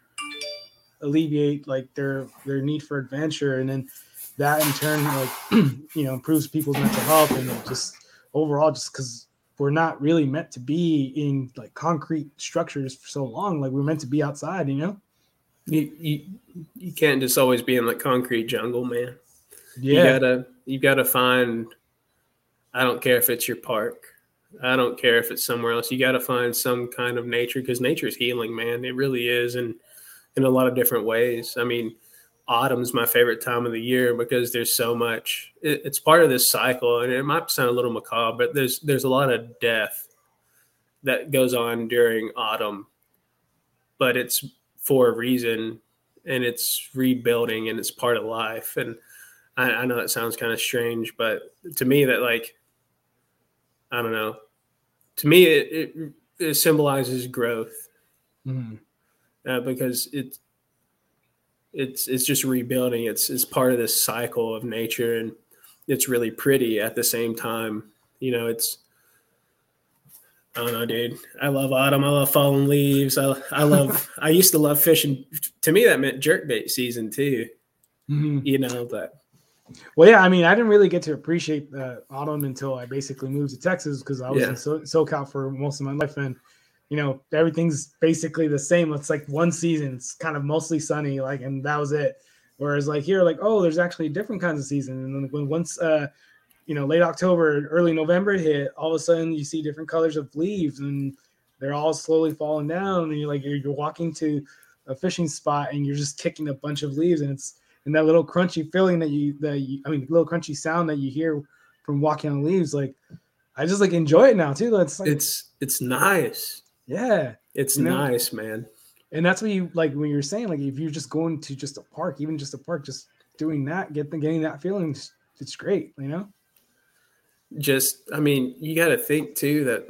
S1: alleviate like their their need for adventure. And then that in turn like you know improves people's mental health and just overall just because we're not really meant to be in like concrete structures for so long. Like we're meant to be outside you know?
S2: You you, you can't just always be in the concrete jungle man. Yeah. you gotta you gotta find i don't care if it's your park I don't care if it's somewhere else. You got to find some kind of nature because nature is healing, man. It really is, and in a lot of different ways. I mean, autumn's my favorite time of the year because there's so much. It, it's part of this cycle, and it might sound a little macabre, but there's there's a lot of death that goes on during autumn, but it's for a reason, and it's rebuilding, and it's part of life. And I, I know that sounds kind of strange, but to me, that like I don't know to me, it, it, it symbolizes growth mm. uh, because it's it's it's just rebuilding. It's it's part of this cycle of nature, and it's really pretty at the same time. You know, it's I don't know, dude. I love autumn. I love fallen leaves. I I love. I used to love fishing. To me, that meant jerkbait season too. Mm-hmm. You know, but
S1: well, yeah. I mean, I didn't really get to appreciate the autumn until I basically moved to Texas because I was yeah. in so- SoCal for most of my life, and you know everything's basically the same. It's like one season. It's kind of mostly sunny, like, and that was it. Whereas like here, like, oh, there's actually different kinds of season, and then when once uh you know, late October, early November hit, all of a sudden you see different colors of leaves and they're all slowly falling down. And you're like, you're, you're walking to a fishing spot and you're just kicking a bunch of leaves and it's and that little crunchy feeling that you that you, I mean, little crunchy sound that you hear from walking on leaves. Like, I just like enjoy it now too. It's like,
S2: it's it's nice.
S1: Yeah,
S2: it's nice, man.
S1: And that's what you like when you're saying like if you're just going to just a park, even just a park, just doing that, get the getting that feeling, it's great, you know
S2: just I mean, you got to think too that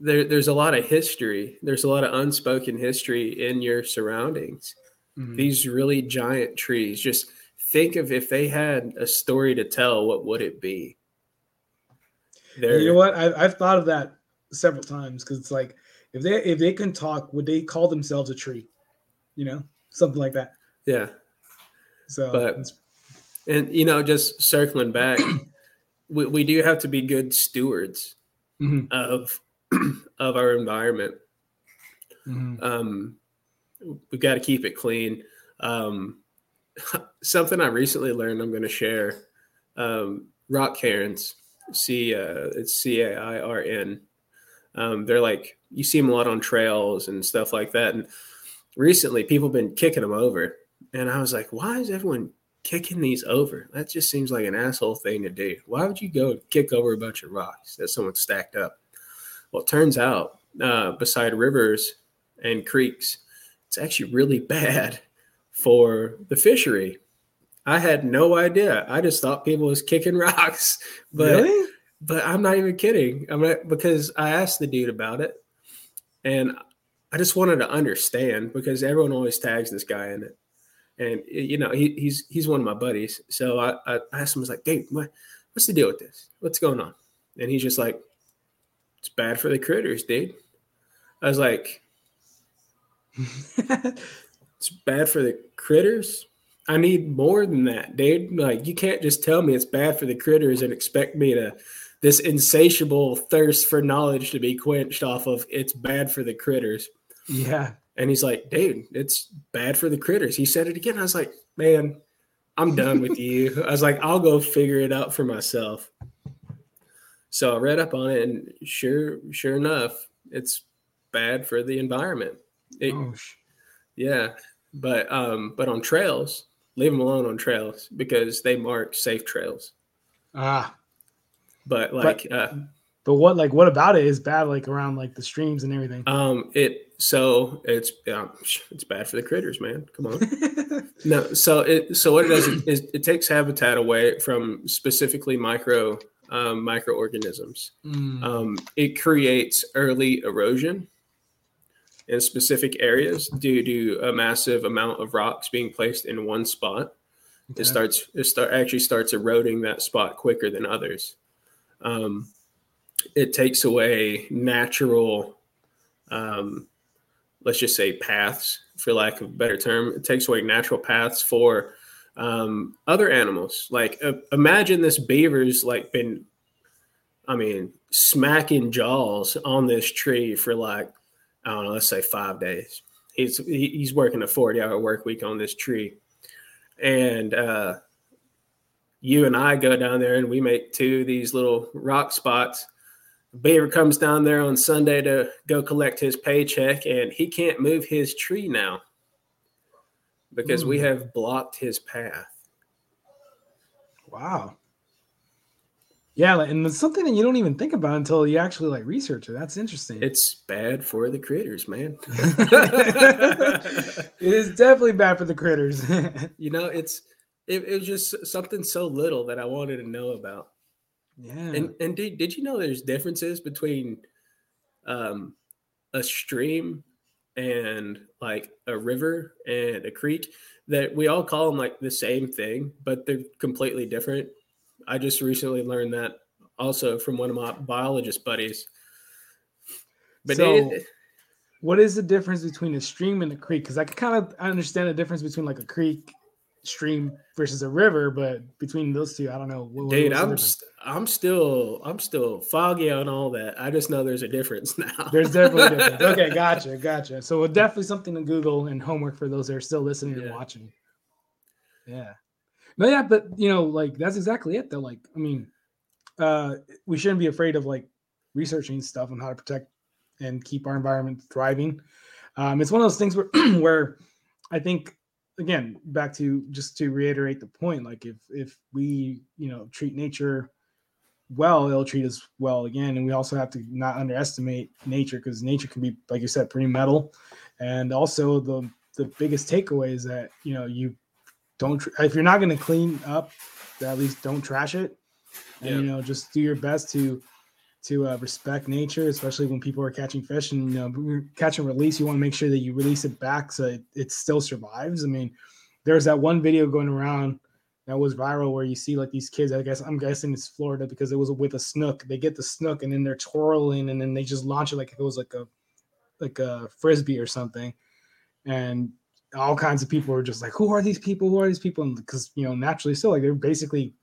S2: there, there's a lot of history. There's a lot of unspoken history in your surroundings. Mm-hmm. These really giant trees. Just think of if they had a story to tell, what would it be?
S1: They're, you know what? I, I've thought of that several times because it's like if they if they can talk, would they call themselves a tree? You know, something like that.
S2: Yeah.
S1: So,
S2: but and you know, just circling back we, we do have to be good stewards mm-hmm. of of our environment. Mm-hmm. Um, we got to keep it clean. Um, something I recently learned, I'm going to share. Um, rock cairns, C uh, it's C A I R N. Um, they're like you see them a lot on trails and stuff like that. And recently, people have been kicking them over, and I was like, why is everyone kicking these over. That just seems like an asshole thing to do. Why would you go kick over a bunch of rocks that someone stacked up? Well, it turns out uh, beside rivers and creeks, it's actually really bad for the fishery. I had no idea. I just thought people was kicking rocks, but really? but I'm not even kidding. I'm not, because I asked the dude about it, and I just wanted to understand because everyone always tags this guy in it and you know he, he's he's one of my buddies. So I, I asked him, I was like, "Hey, what, what's the deal with this? What's going on?" And he's just like, "It's bad for the critters, dude." I was like, "It's bad for the critters." I need more than that, dude. Like you can't just tell me it's bad for the critters and expect me to this insatiable thirst for knowledge to be quenched off of it's bad for the critters.
S1: Yeah.
S2: And he's like, dude, it's bad for the critters. He said it again. I was like, man, I'm done with you. I was like, I'll go figure it out for myself. So I read up on it, and sure, sure enough, it's bad for the environment. It, oh, yeah, but um, but on trails, leave them alone on trails because they mark safe trails.
S1: Ah,
S2: but like, but, uh,
S1: but what like what about it is bad? Like around like the streams and everything.
S2: Um, it so it's um, it's bad for the critters, man. Come on. no, so it so what it does is it takes habitat away from specifically micro um, microorganisms. Mm. Um, it creates early erosion in specific areas due to a massive amount of rocks being placed in one spot. Okay. It starts it start actually starts eroding that spot quicker than others. Um, it takes away natural um, let's just say paths for lack of a better term it takes away natural paths for um, other animals like uh, imagine this beaver's like been i mean smacking jaws on this tree for like i don't know let's say five days he's he's working a 40 hour work week on this tree and uh, you and i go down there and we make two of these little rock spots Beaver comes down there on Sunday to go collect his paycheck, and he can't move his tree now because we hmm. have blocked his path.
S1: Wow. Yeah, and it's something that you don't even think about until you actually like research it. That's interesting.
S2: It's bad for the critters, man.
S1: it is definitely bad for the critters.
S2: you know, it's it, it was just something so little that I wanted to know about.
S1: Yeah.
S2: And and did, did you know there's differences between um a stream and like a river and a creek that we all call them like the same thing, but they're completely different. I just recently learned that also from one of my biologist buddies. But
S1: So-
S2: it-
S1: What is the difference between a stream and a creek? Because I can kind of understand the difference between like a creek, stream versus a river, but between those two, I don't know. What-
S2: dude, I'm st- I'm still I'm still foggy on all that. I just know there's a difference now.
S1: There's definitely a difference. Okay, gotcha, gotcha. So definitely something to Google and homework for those that are still listening and watching. Yeah. No, yeah, but you know, like that's exactly it though. Like, I mean, uh we shouldn't be afraid of like researching stuff on how to protect and keep our environment thriving. Um, it's one of those things where where I think again, back to just to reiterate the point, like if if we, you know, treat nature well, it'll treat us well again. And we also have to not underestimate nature because nature can be, like you said, pretty metal. And also the the biggest takeaway is that you know you don't tr- if you're not going to clean up, at least don't trash it. And
S2: Yeah.
S1: you know, just do your best to to uh, respect nature, especially when people are catching fish and you know catch and release. You want to make sure that you release it back so it, it still survives. I mean, there's that one video going around that was viral where you see like these kids. I guess I'm guessing it's Florida because it was with a snook. They get the snook and then they're twirling and then they just launch it like it was like a like a frisbee or something. And all kinds of people were just like, "Who are these people? Who are these people?" And because you know, naturally, so like they're basically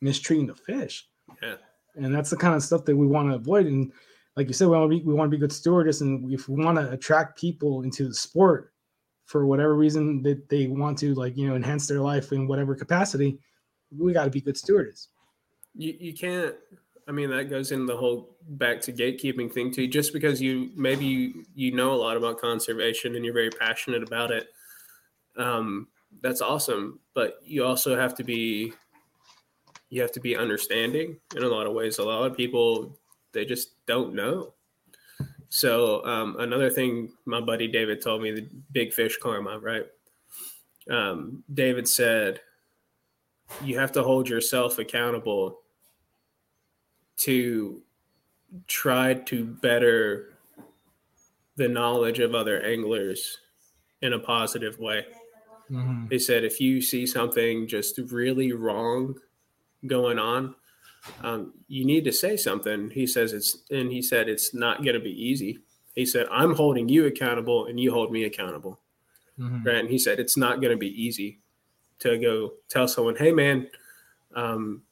S1: mistreating the fish.
S2: Yeah.
S1: And that's the kind of stuff that we want to avoid. And like you said, we want to be we want to be good stewardess, and if we want to attract people into the sport for whatever reason that they want to, like you know, enhance their life in whatever capacity, we got to be good stewardess.
S2: you, you can't i mean that goes in the whole back to gatekeeping thing too just because you maybe you, you know a lot about conservation and you're very passionate about it um, that's awesome but you also have to be you have to be understanding in a lot of ways. A lot of people they just don't know. So um, another thing my buddy david told me the big fish karma right? Um, david said you have to hold yourself accountable to try to better the knowledge of other anglers in a positive way. They said if you see something just really wrong going on, um, you need to say something. He says it's, and he said it's not going to be easy. He said, I'm holding you accountable and you hold me accountable. Right. And he said, it's not going to be easy to go tell someone, hey, man, um,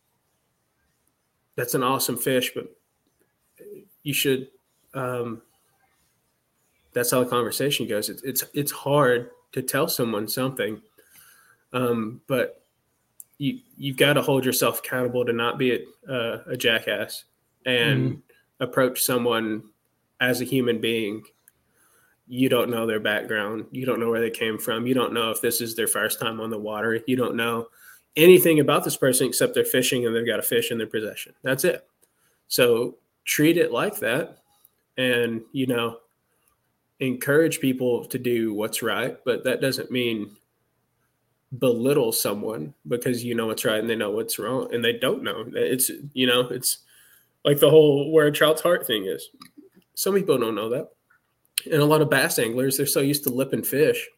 S2: that's an awesome fish, but you should. Um, that's how the conversation goes. It's it's it's hard to tell someone something, um, but you you've got to hold yourself accountable to not be a, uh, a jackass and approach someone as a human being. You don't know their background. You don't know where they came from. You don't know if this is their first time on the water. You don't know anything about this person except they're fishing and they've got a fish in their possession. That's it. So treat it like that and, you know, encourage people to do what's right, but that doesn't mean belittle someone because you know what's right and they know what's wrong and they don't know. It's, you know, it's like the whole where a trout's heart thing is. Some people don't know that. And a lot of bass anglers, they're so used to lipping fish,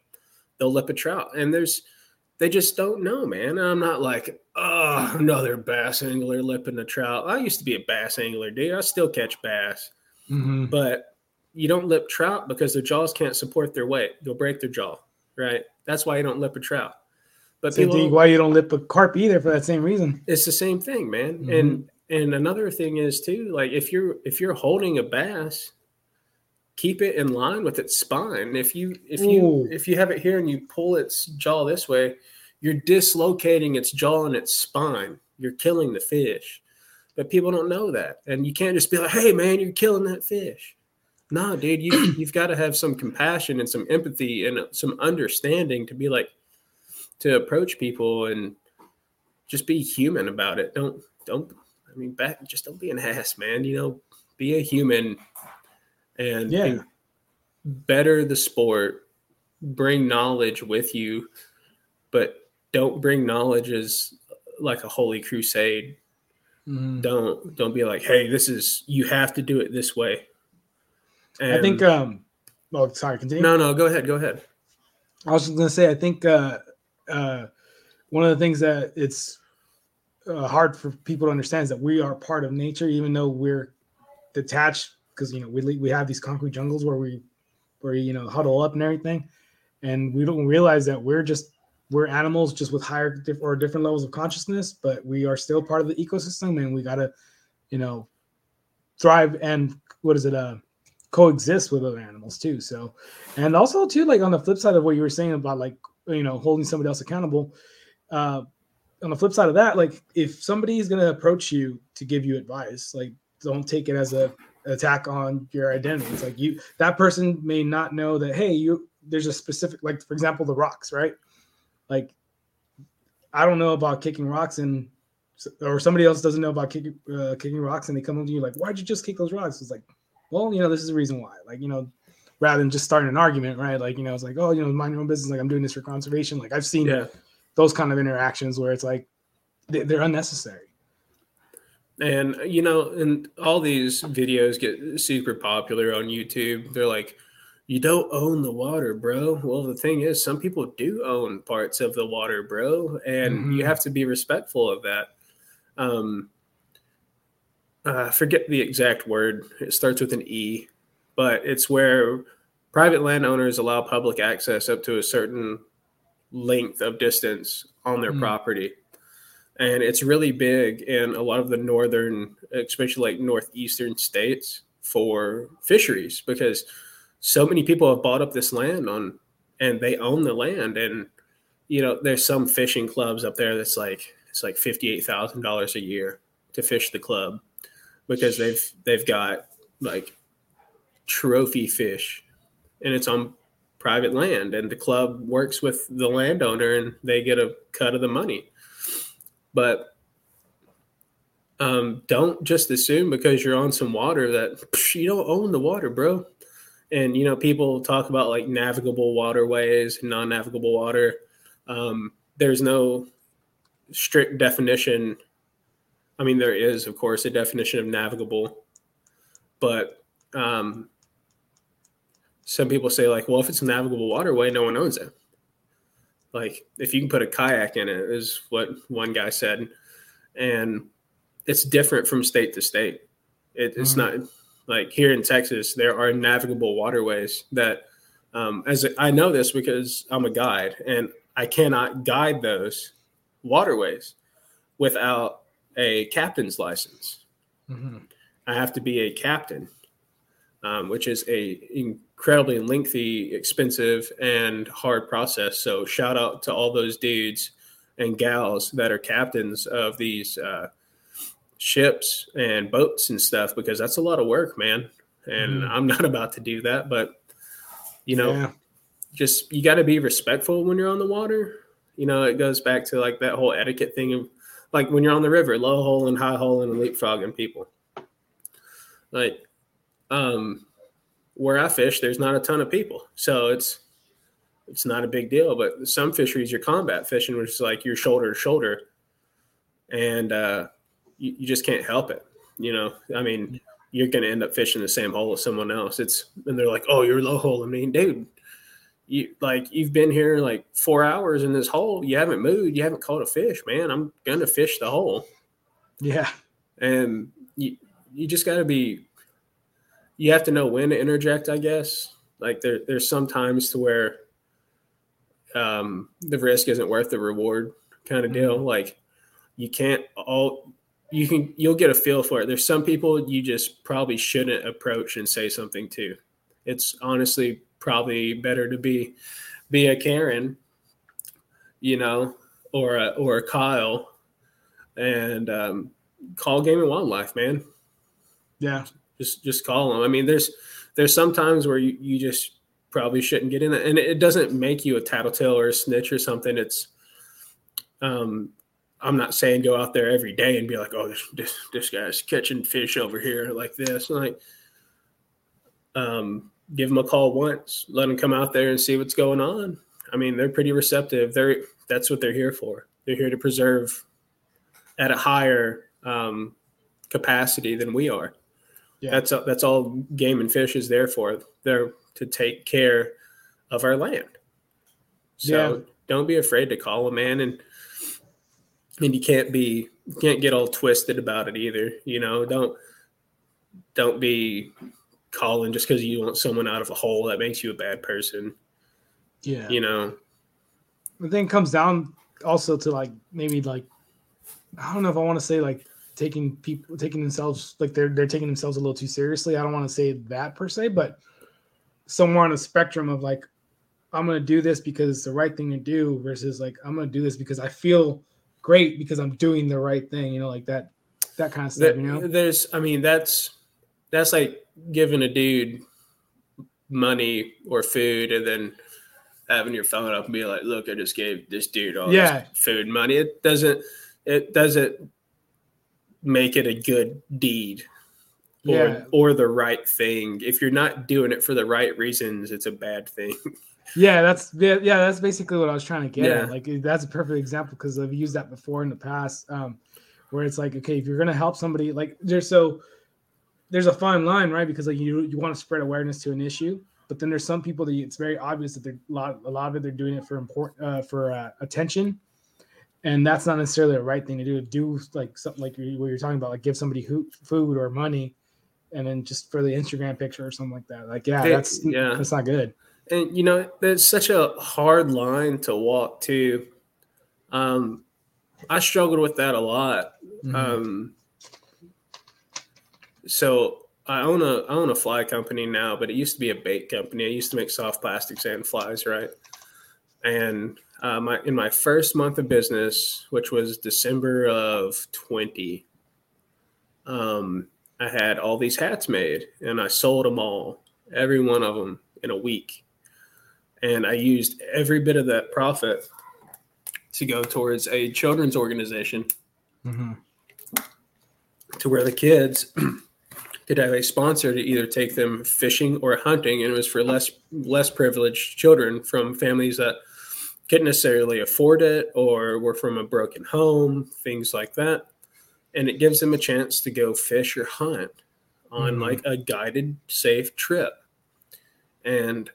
S2: they'll lip a trout. And there's, they just don't know, man. And I'm not like, oh, another bass angler lipping a trout. I used to be a bass angler, dude. I still catch bass,
S1: Mm-hmm.
S2: but you don't lip trout because their jaws can't support their weight. You'll break their jaw, right? That's why you don't lip a trout. But
S1: Same
S2: people,
S1: thing. Why you don't lip a carp either for that same reason?
S2: it's the same thing, man.
S1: Mhm.
S2: And and another thing is too, like if you're if you're holding a bass, keep it in line with its spine. If you if you
S1: Ooh.
S2: if you have it here and you pull its jaw this way, you're dislocating its jaw and its spine. You're killing the fish. But people don't know that. And you can't just be like, hey man, you're killing that fish. No, dude, you you've got to have some compassion and some empathy and some understanding to be like to approach people and just be human about it. Don't don't I mean back just don't be an ass, man. You know, be a human and
S1: Yeah.
S2: and better the sport, bring knowledge with you, but don't bring knowledge as like a holy crusade.
S1: Mhm.
S2: Don't don't be like, hey, this is you have to do it this way.
S1: I think.
S2: And-
S1: um Oh, sorry. Continue.
S2: no, no, go ahead, go ahead.
S1: I was just gonna say, I think uh, uh, one of the things that it's uh, hard for people to understand is that we are part of nature, even though we're detached because you know we we have these concrete jungles where we where you know huddle up and everything, and we don't realize that we're just we're animals just with higher or different levels of consciousness, but we are still part of the ecosystem, and we gotta you know thrive and what is it uh coexist with other animals too. So, and also too, like on the flip side of what you were saying about like you know holding somebody else accountable. Uh, on the flip side of that, like if somebody is going to approach you to give you advice, like don't take it as a attack on your identity. It's like you that person may not know that hey, you there's a specific like for example the rocks, right? Like I don't know about kicking rocks and or somebody else doesn't know about kicking uh, kicking rocks and they come up to you like why'd you just kick those rocks? It's like well, you know, this is the reason why. Like, you know, rather than just starting an argument, right? Like, you know, it's like, oh, you know, mind your own business. Like, I'm doing this for conservation. Like, I've seen yeah. those kind of interactions where it's like they're unnecessary.
S2: And you know, and all these videos get super popular on YouTube. They're like, you don't own the water, bro. Well, the thing is, some people do own parts of the water, bro, and mm-hmm. you have to be respectful of that. Um, uh, forget the exact word. It starts with an E, but it's where private landowners allow public access up to a certain length of distance on their mm. property. And it's really big in a lot of the northern, especially like northeastern states for fisheries because so many people have bought up this land on and they own the land. And, you know, there's some fishing clubs up there that's like, it's like $58,000 a year to fish the club because they've they've got like trophy fish and it's on private land and the club works with the landowner and they get a cut of the money. But um, don't just assume because you're on some water that psh, you don't own the water bro. And you know people talk about like navigable waterways non-navigable water. Um, there's no strict definition I mean, there is, of course, a definition of navigable, but um, some people say, like, well, if it's a navigable waterway, no one owns it. Like, if you can put a kayak in it, is what one guy said. And it's different from state to state. It, it's mm-hmm. not like here in Texas, there are navigable waterways that, um, as I know this because I'm a guide and I cannot guide those waterways without a captain's license. Mm-hmm. I have to be a captain, um, which is a incredibly lengthy, expensive, and hard process. So shout out to all those dudes and gals that are captains of these uh, ships and boats and stuff because that's a lot of work, man. And mm. I'm not about to do that, but you know, yeah. just you got to be respectful when you're on the water. You know, it goes back to like that whole etiquette thing of like when you're on the river, low hole and high hole and leapfrogging people. Like, um, where I fish, there's not a ton of people, so it's it's not a big deal. But some fisheries, you're combat fishing, which is like you're shoulder to shoulder, and uh, you, you just can't help it. You know, I mean, you're going to end up fishing the same hole as someone else. It's and they're like, "Oh, you're low hole." I mean, dude, you like you've been here like four hours in this hole. You haven't moved. You haven't caught a fish, man. I'm gonna fish the hole.
S1: Yeah,
S2: and you you just got to be. You have to know when to interject, I guess. Like there, there's some times to where um, the risk isn't worth the reward, kind of deal. Mm-hmm. Like you can't all you can you'll get a feel for it. There's some people you just probably shouldn't approach and say something to. It's honestly probably better to be be a Karen, you know, or a or a Kyle, and um, call Game and Wildlife, man.
S1: Yeah,
S2: just just call them. I mean, there's there's some times where you, you just probably shouldn't get in it, and it doesn't make you a tattletale or a snitch or something. It's um, I'm not saying go out there every day and be like, oh, this this, this guy's catching fish over here like this. Like, um, give them a call once, let them come out there and see what's going on. I mean, they're pretty receptive. They're that's what they're here for. They're here to preserve at a higher um, capacity than we are. Yeah. That's that's all game and fish is there for. They're to take care of our land. So yeah. don't be afraid to call a man and and you can't be can't get all twisted about it either. You know, don't don't be calling just because you want someone out of a hole that makes you a bad person.
S1: Yeah.
S2: You know,
S1: the thing comes down also to like maybe like I don't know if I want to say like taking people taking themselves like they're they're taking themselves a little too seriously. I don't want to say that per se, but somewhere on a spectrum of like I'm gonna do this because it's the right thing to do versus like I'm gonna do this because I feel great because I'm doing the right thing, you know, like that that kind of stuff, you know.
S2: There's I mean that's that's like giving a dude money or food and then having your phone up and be like, look, I just gave this dude all yeah. this food money. It doesn't it doesn't make it a good deed or yeah. or the right thing. If you're not doing it for the right reasons, it's a bad thing.
S1: Yeah, that's yeah, yeah, that's basically what I was trying to get yeah. at. Like that's a perfect example because I've used that before in the past. Um, where it's like, okay, if you're gonna help somebody, like there's so there's a fine line, right? Because like you you want to spread awareness to an issue, but then there's some people that it's very obvious that they're a lot a lot of it they're doing it for important uh, for uh, attention, and that's not necessarily the right thing to do. Do like something like what you're talking about, like give somebody food or money, and then just for the Instagram picture or something like that. Like yeah, that's yeah, that's not good
S2: and you know there's such a hard line to walk too um i struggled with that a lot mm-hmm. um so i own a i own a fly company now but it used to be a bait company. I used to make soft plastics and flies right? And uh, my in my first month of business which was december of 20 um i had all these hats made and i sold them all every one of them in a week. And I used every bit of that profit to go towards a children's organization mm-hmm. to where the kids could have a sponsor to either take them fishing or hunting, and it was for less less privileged children from families that couldn't necessarily afford it or were from a broken home, things like that. And it gives them a chance to go fish or hunt on mm-hmm. like a guided, safe trip. And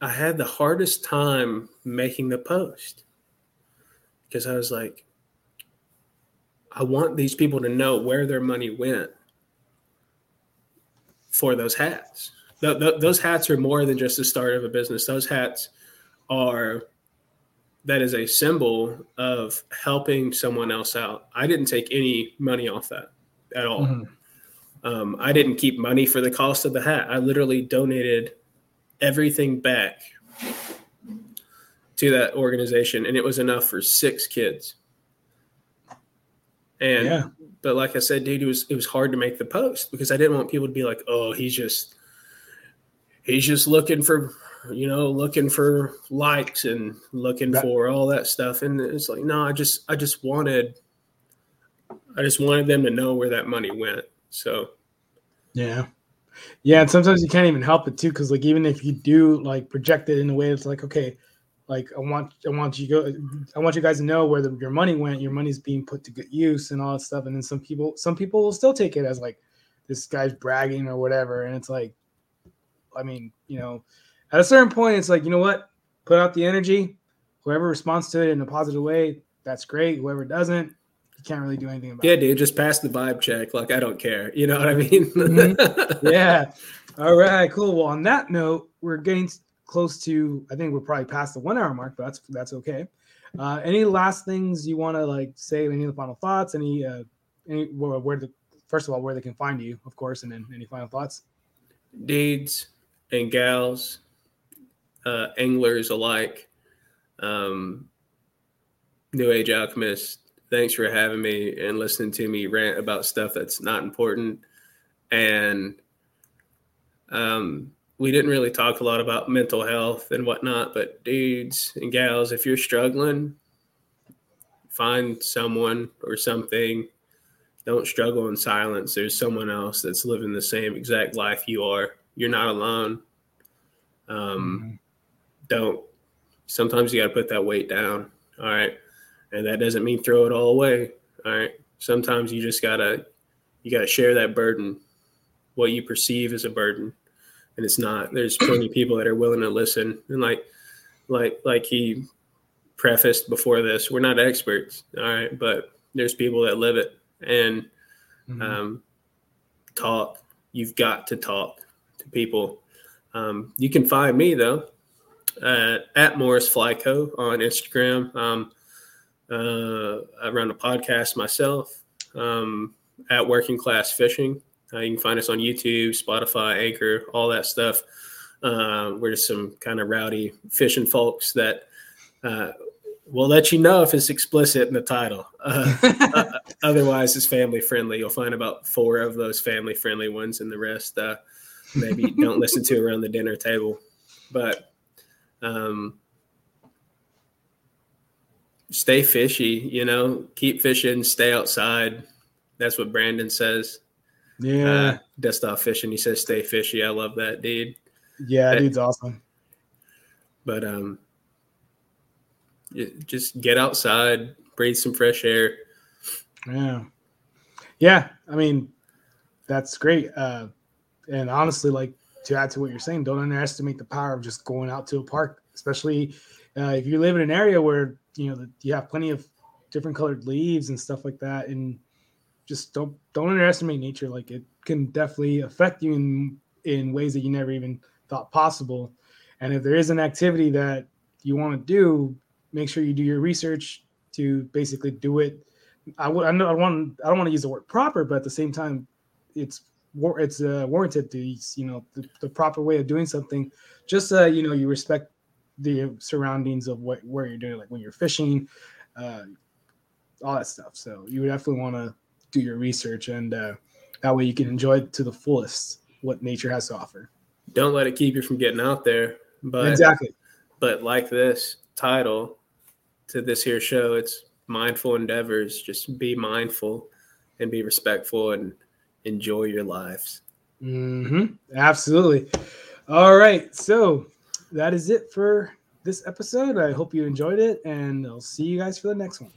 S2: I had the hardest time making the post because I was like, I want these people to know where their money went for those hats. Th- th- those hats are more than just the start of a business. Those hats are that is a symbol of helping someone else out. I didn't take any money off that at all. Mm-hmm. Um, I didn't keep money for the cost of the hat. I literally donated everything back to that organization, and it was enough for six kids. And yeah. But like I said, dude, it was it was hard to make the post because I didn't want people to be like, oh, he's just he's just looking for you know looking for likes and looking for all that stuff. And it's like no i just i just wanted i just wanted them to know where that money went. So
S1: yeah. Yeah, and sometimes you can't even help it too, because like even if you do like project it in a way it's like, okay, like I want I want you go I want you guys to know where the, your money went, your money's being put to good use and all that stuff. And then some people some people will still take it as like this guy's bragging or whatever. And it's like, I mean, you know, at a certain point, it's like, you know what? Put out the energy. Whoever responds to it in a positive way, that's great. Whoever doesn't, you can't really do anything about
S2: yeah, it. Yeah, dude, just pass the vibe check. Like I don't care. You know what I mean?
S1: mm-hmm. Yeah. All right, cool. Well, on that note, we're getting close to I think we're probably past the one hour mark, but that's that's okay. Uh, any last things you want to like say? Any of the final thoughts? Any uh, any where, where the first of all where they can find you, of course, and then any final thoughts?
S2: Dudes and gals, uh, anglers alike, um, New Age alchemists, thanks for having me and listening to me rant about stuff that's not important. And um, we didn't really talk a lot about mental health and whatnot, but dudes and gals, if you're struggling, find someone or something. Don't struggle in silence. There's someone else that's living the same exact life you are. You're not alone. Um, mm-hmm. Don't. Sometimes you got to put that weight down. All right and that doesn't mean throw it all away. All right. Sometimes you just gotta you gotta share that burden, what you perceive as a burden, and it's not. There's plenty of people that are willing to listen, and like like like he prefaced before this, we're not experts, all right, but there's people that live it and mm-hmm. um, talk you've got to talk to people. Um, you can find me though at, at Morris Flyco on Instagram. Um, uh, I run a podcast myself um, at Working Class Fishing. Uh, you can find us on YouTube, Spotify, Anchor, all that stuff. Uh, we're just some kind of rowdy fishing folks that uh, will let you know if it's explicit in the title. Uh, uh, otherwise, it's family friendly. You'll find about four of those family friendly ones, and the rest uh, maybe don't listen to around the dinner table. But um, stay fishy, you know, keep fishing, stay outside. That's what Brandon says.
S1: Yeah.
S2: Uh, off fishing. He says, stay fishy. I love that, dude.
S1: Yeah, that, dude's awesome.
S2: But um, just get outside, breathe some fresh air.
S1: Yeah. Yeah. I mean, that's great. Uh, and honestly, like to add to what you're saying, don't underestimate the power of just going out to a park, especially uh, if you live in an area where you know you have plenty of different colored leaves and stuff like that, and just don't don't underestimate nature. Like it can definitely affect you in in ways that you never even thought possible. And if there is an activity that you want to do, make sure you do your research to basically do it. I would I know I want I don't want to use the word proper, but at the same time, it's it's uh, warranted to you know the, the, proper way of doing something. Just uh, you know you respect the surroundings of what where you're doing, like when you're fishing, uh, all that stuff. So you definitely want to do your research, and uh, that way you can enjoy to the fullest what nature has to offer.
S2: Don't let it keep you from getting out there. But
S1: exactly.
S2: But like this title, to this here show. It's mindful endeavors. Just be mindful and be respectful and enjoy your lives.
S1: Mm-hmm. Absolutely. All right. So that is it for this episode. I hope you enjoyed it, and I'll see you guys for the next one.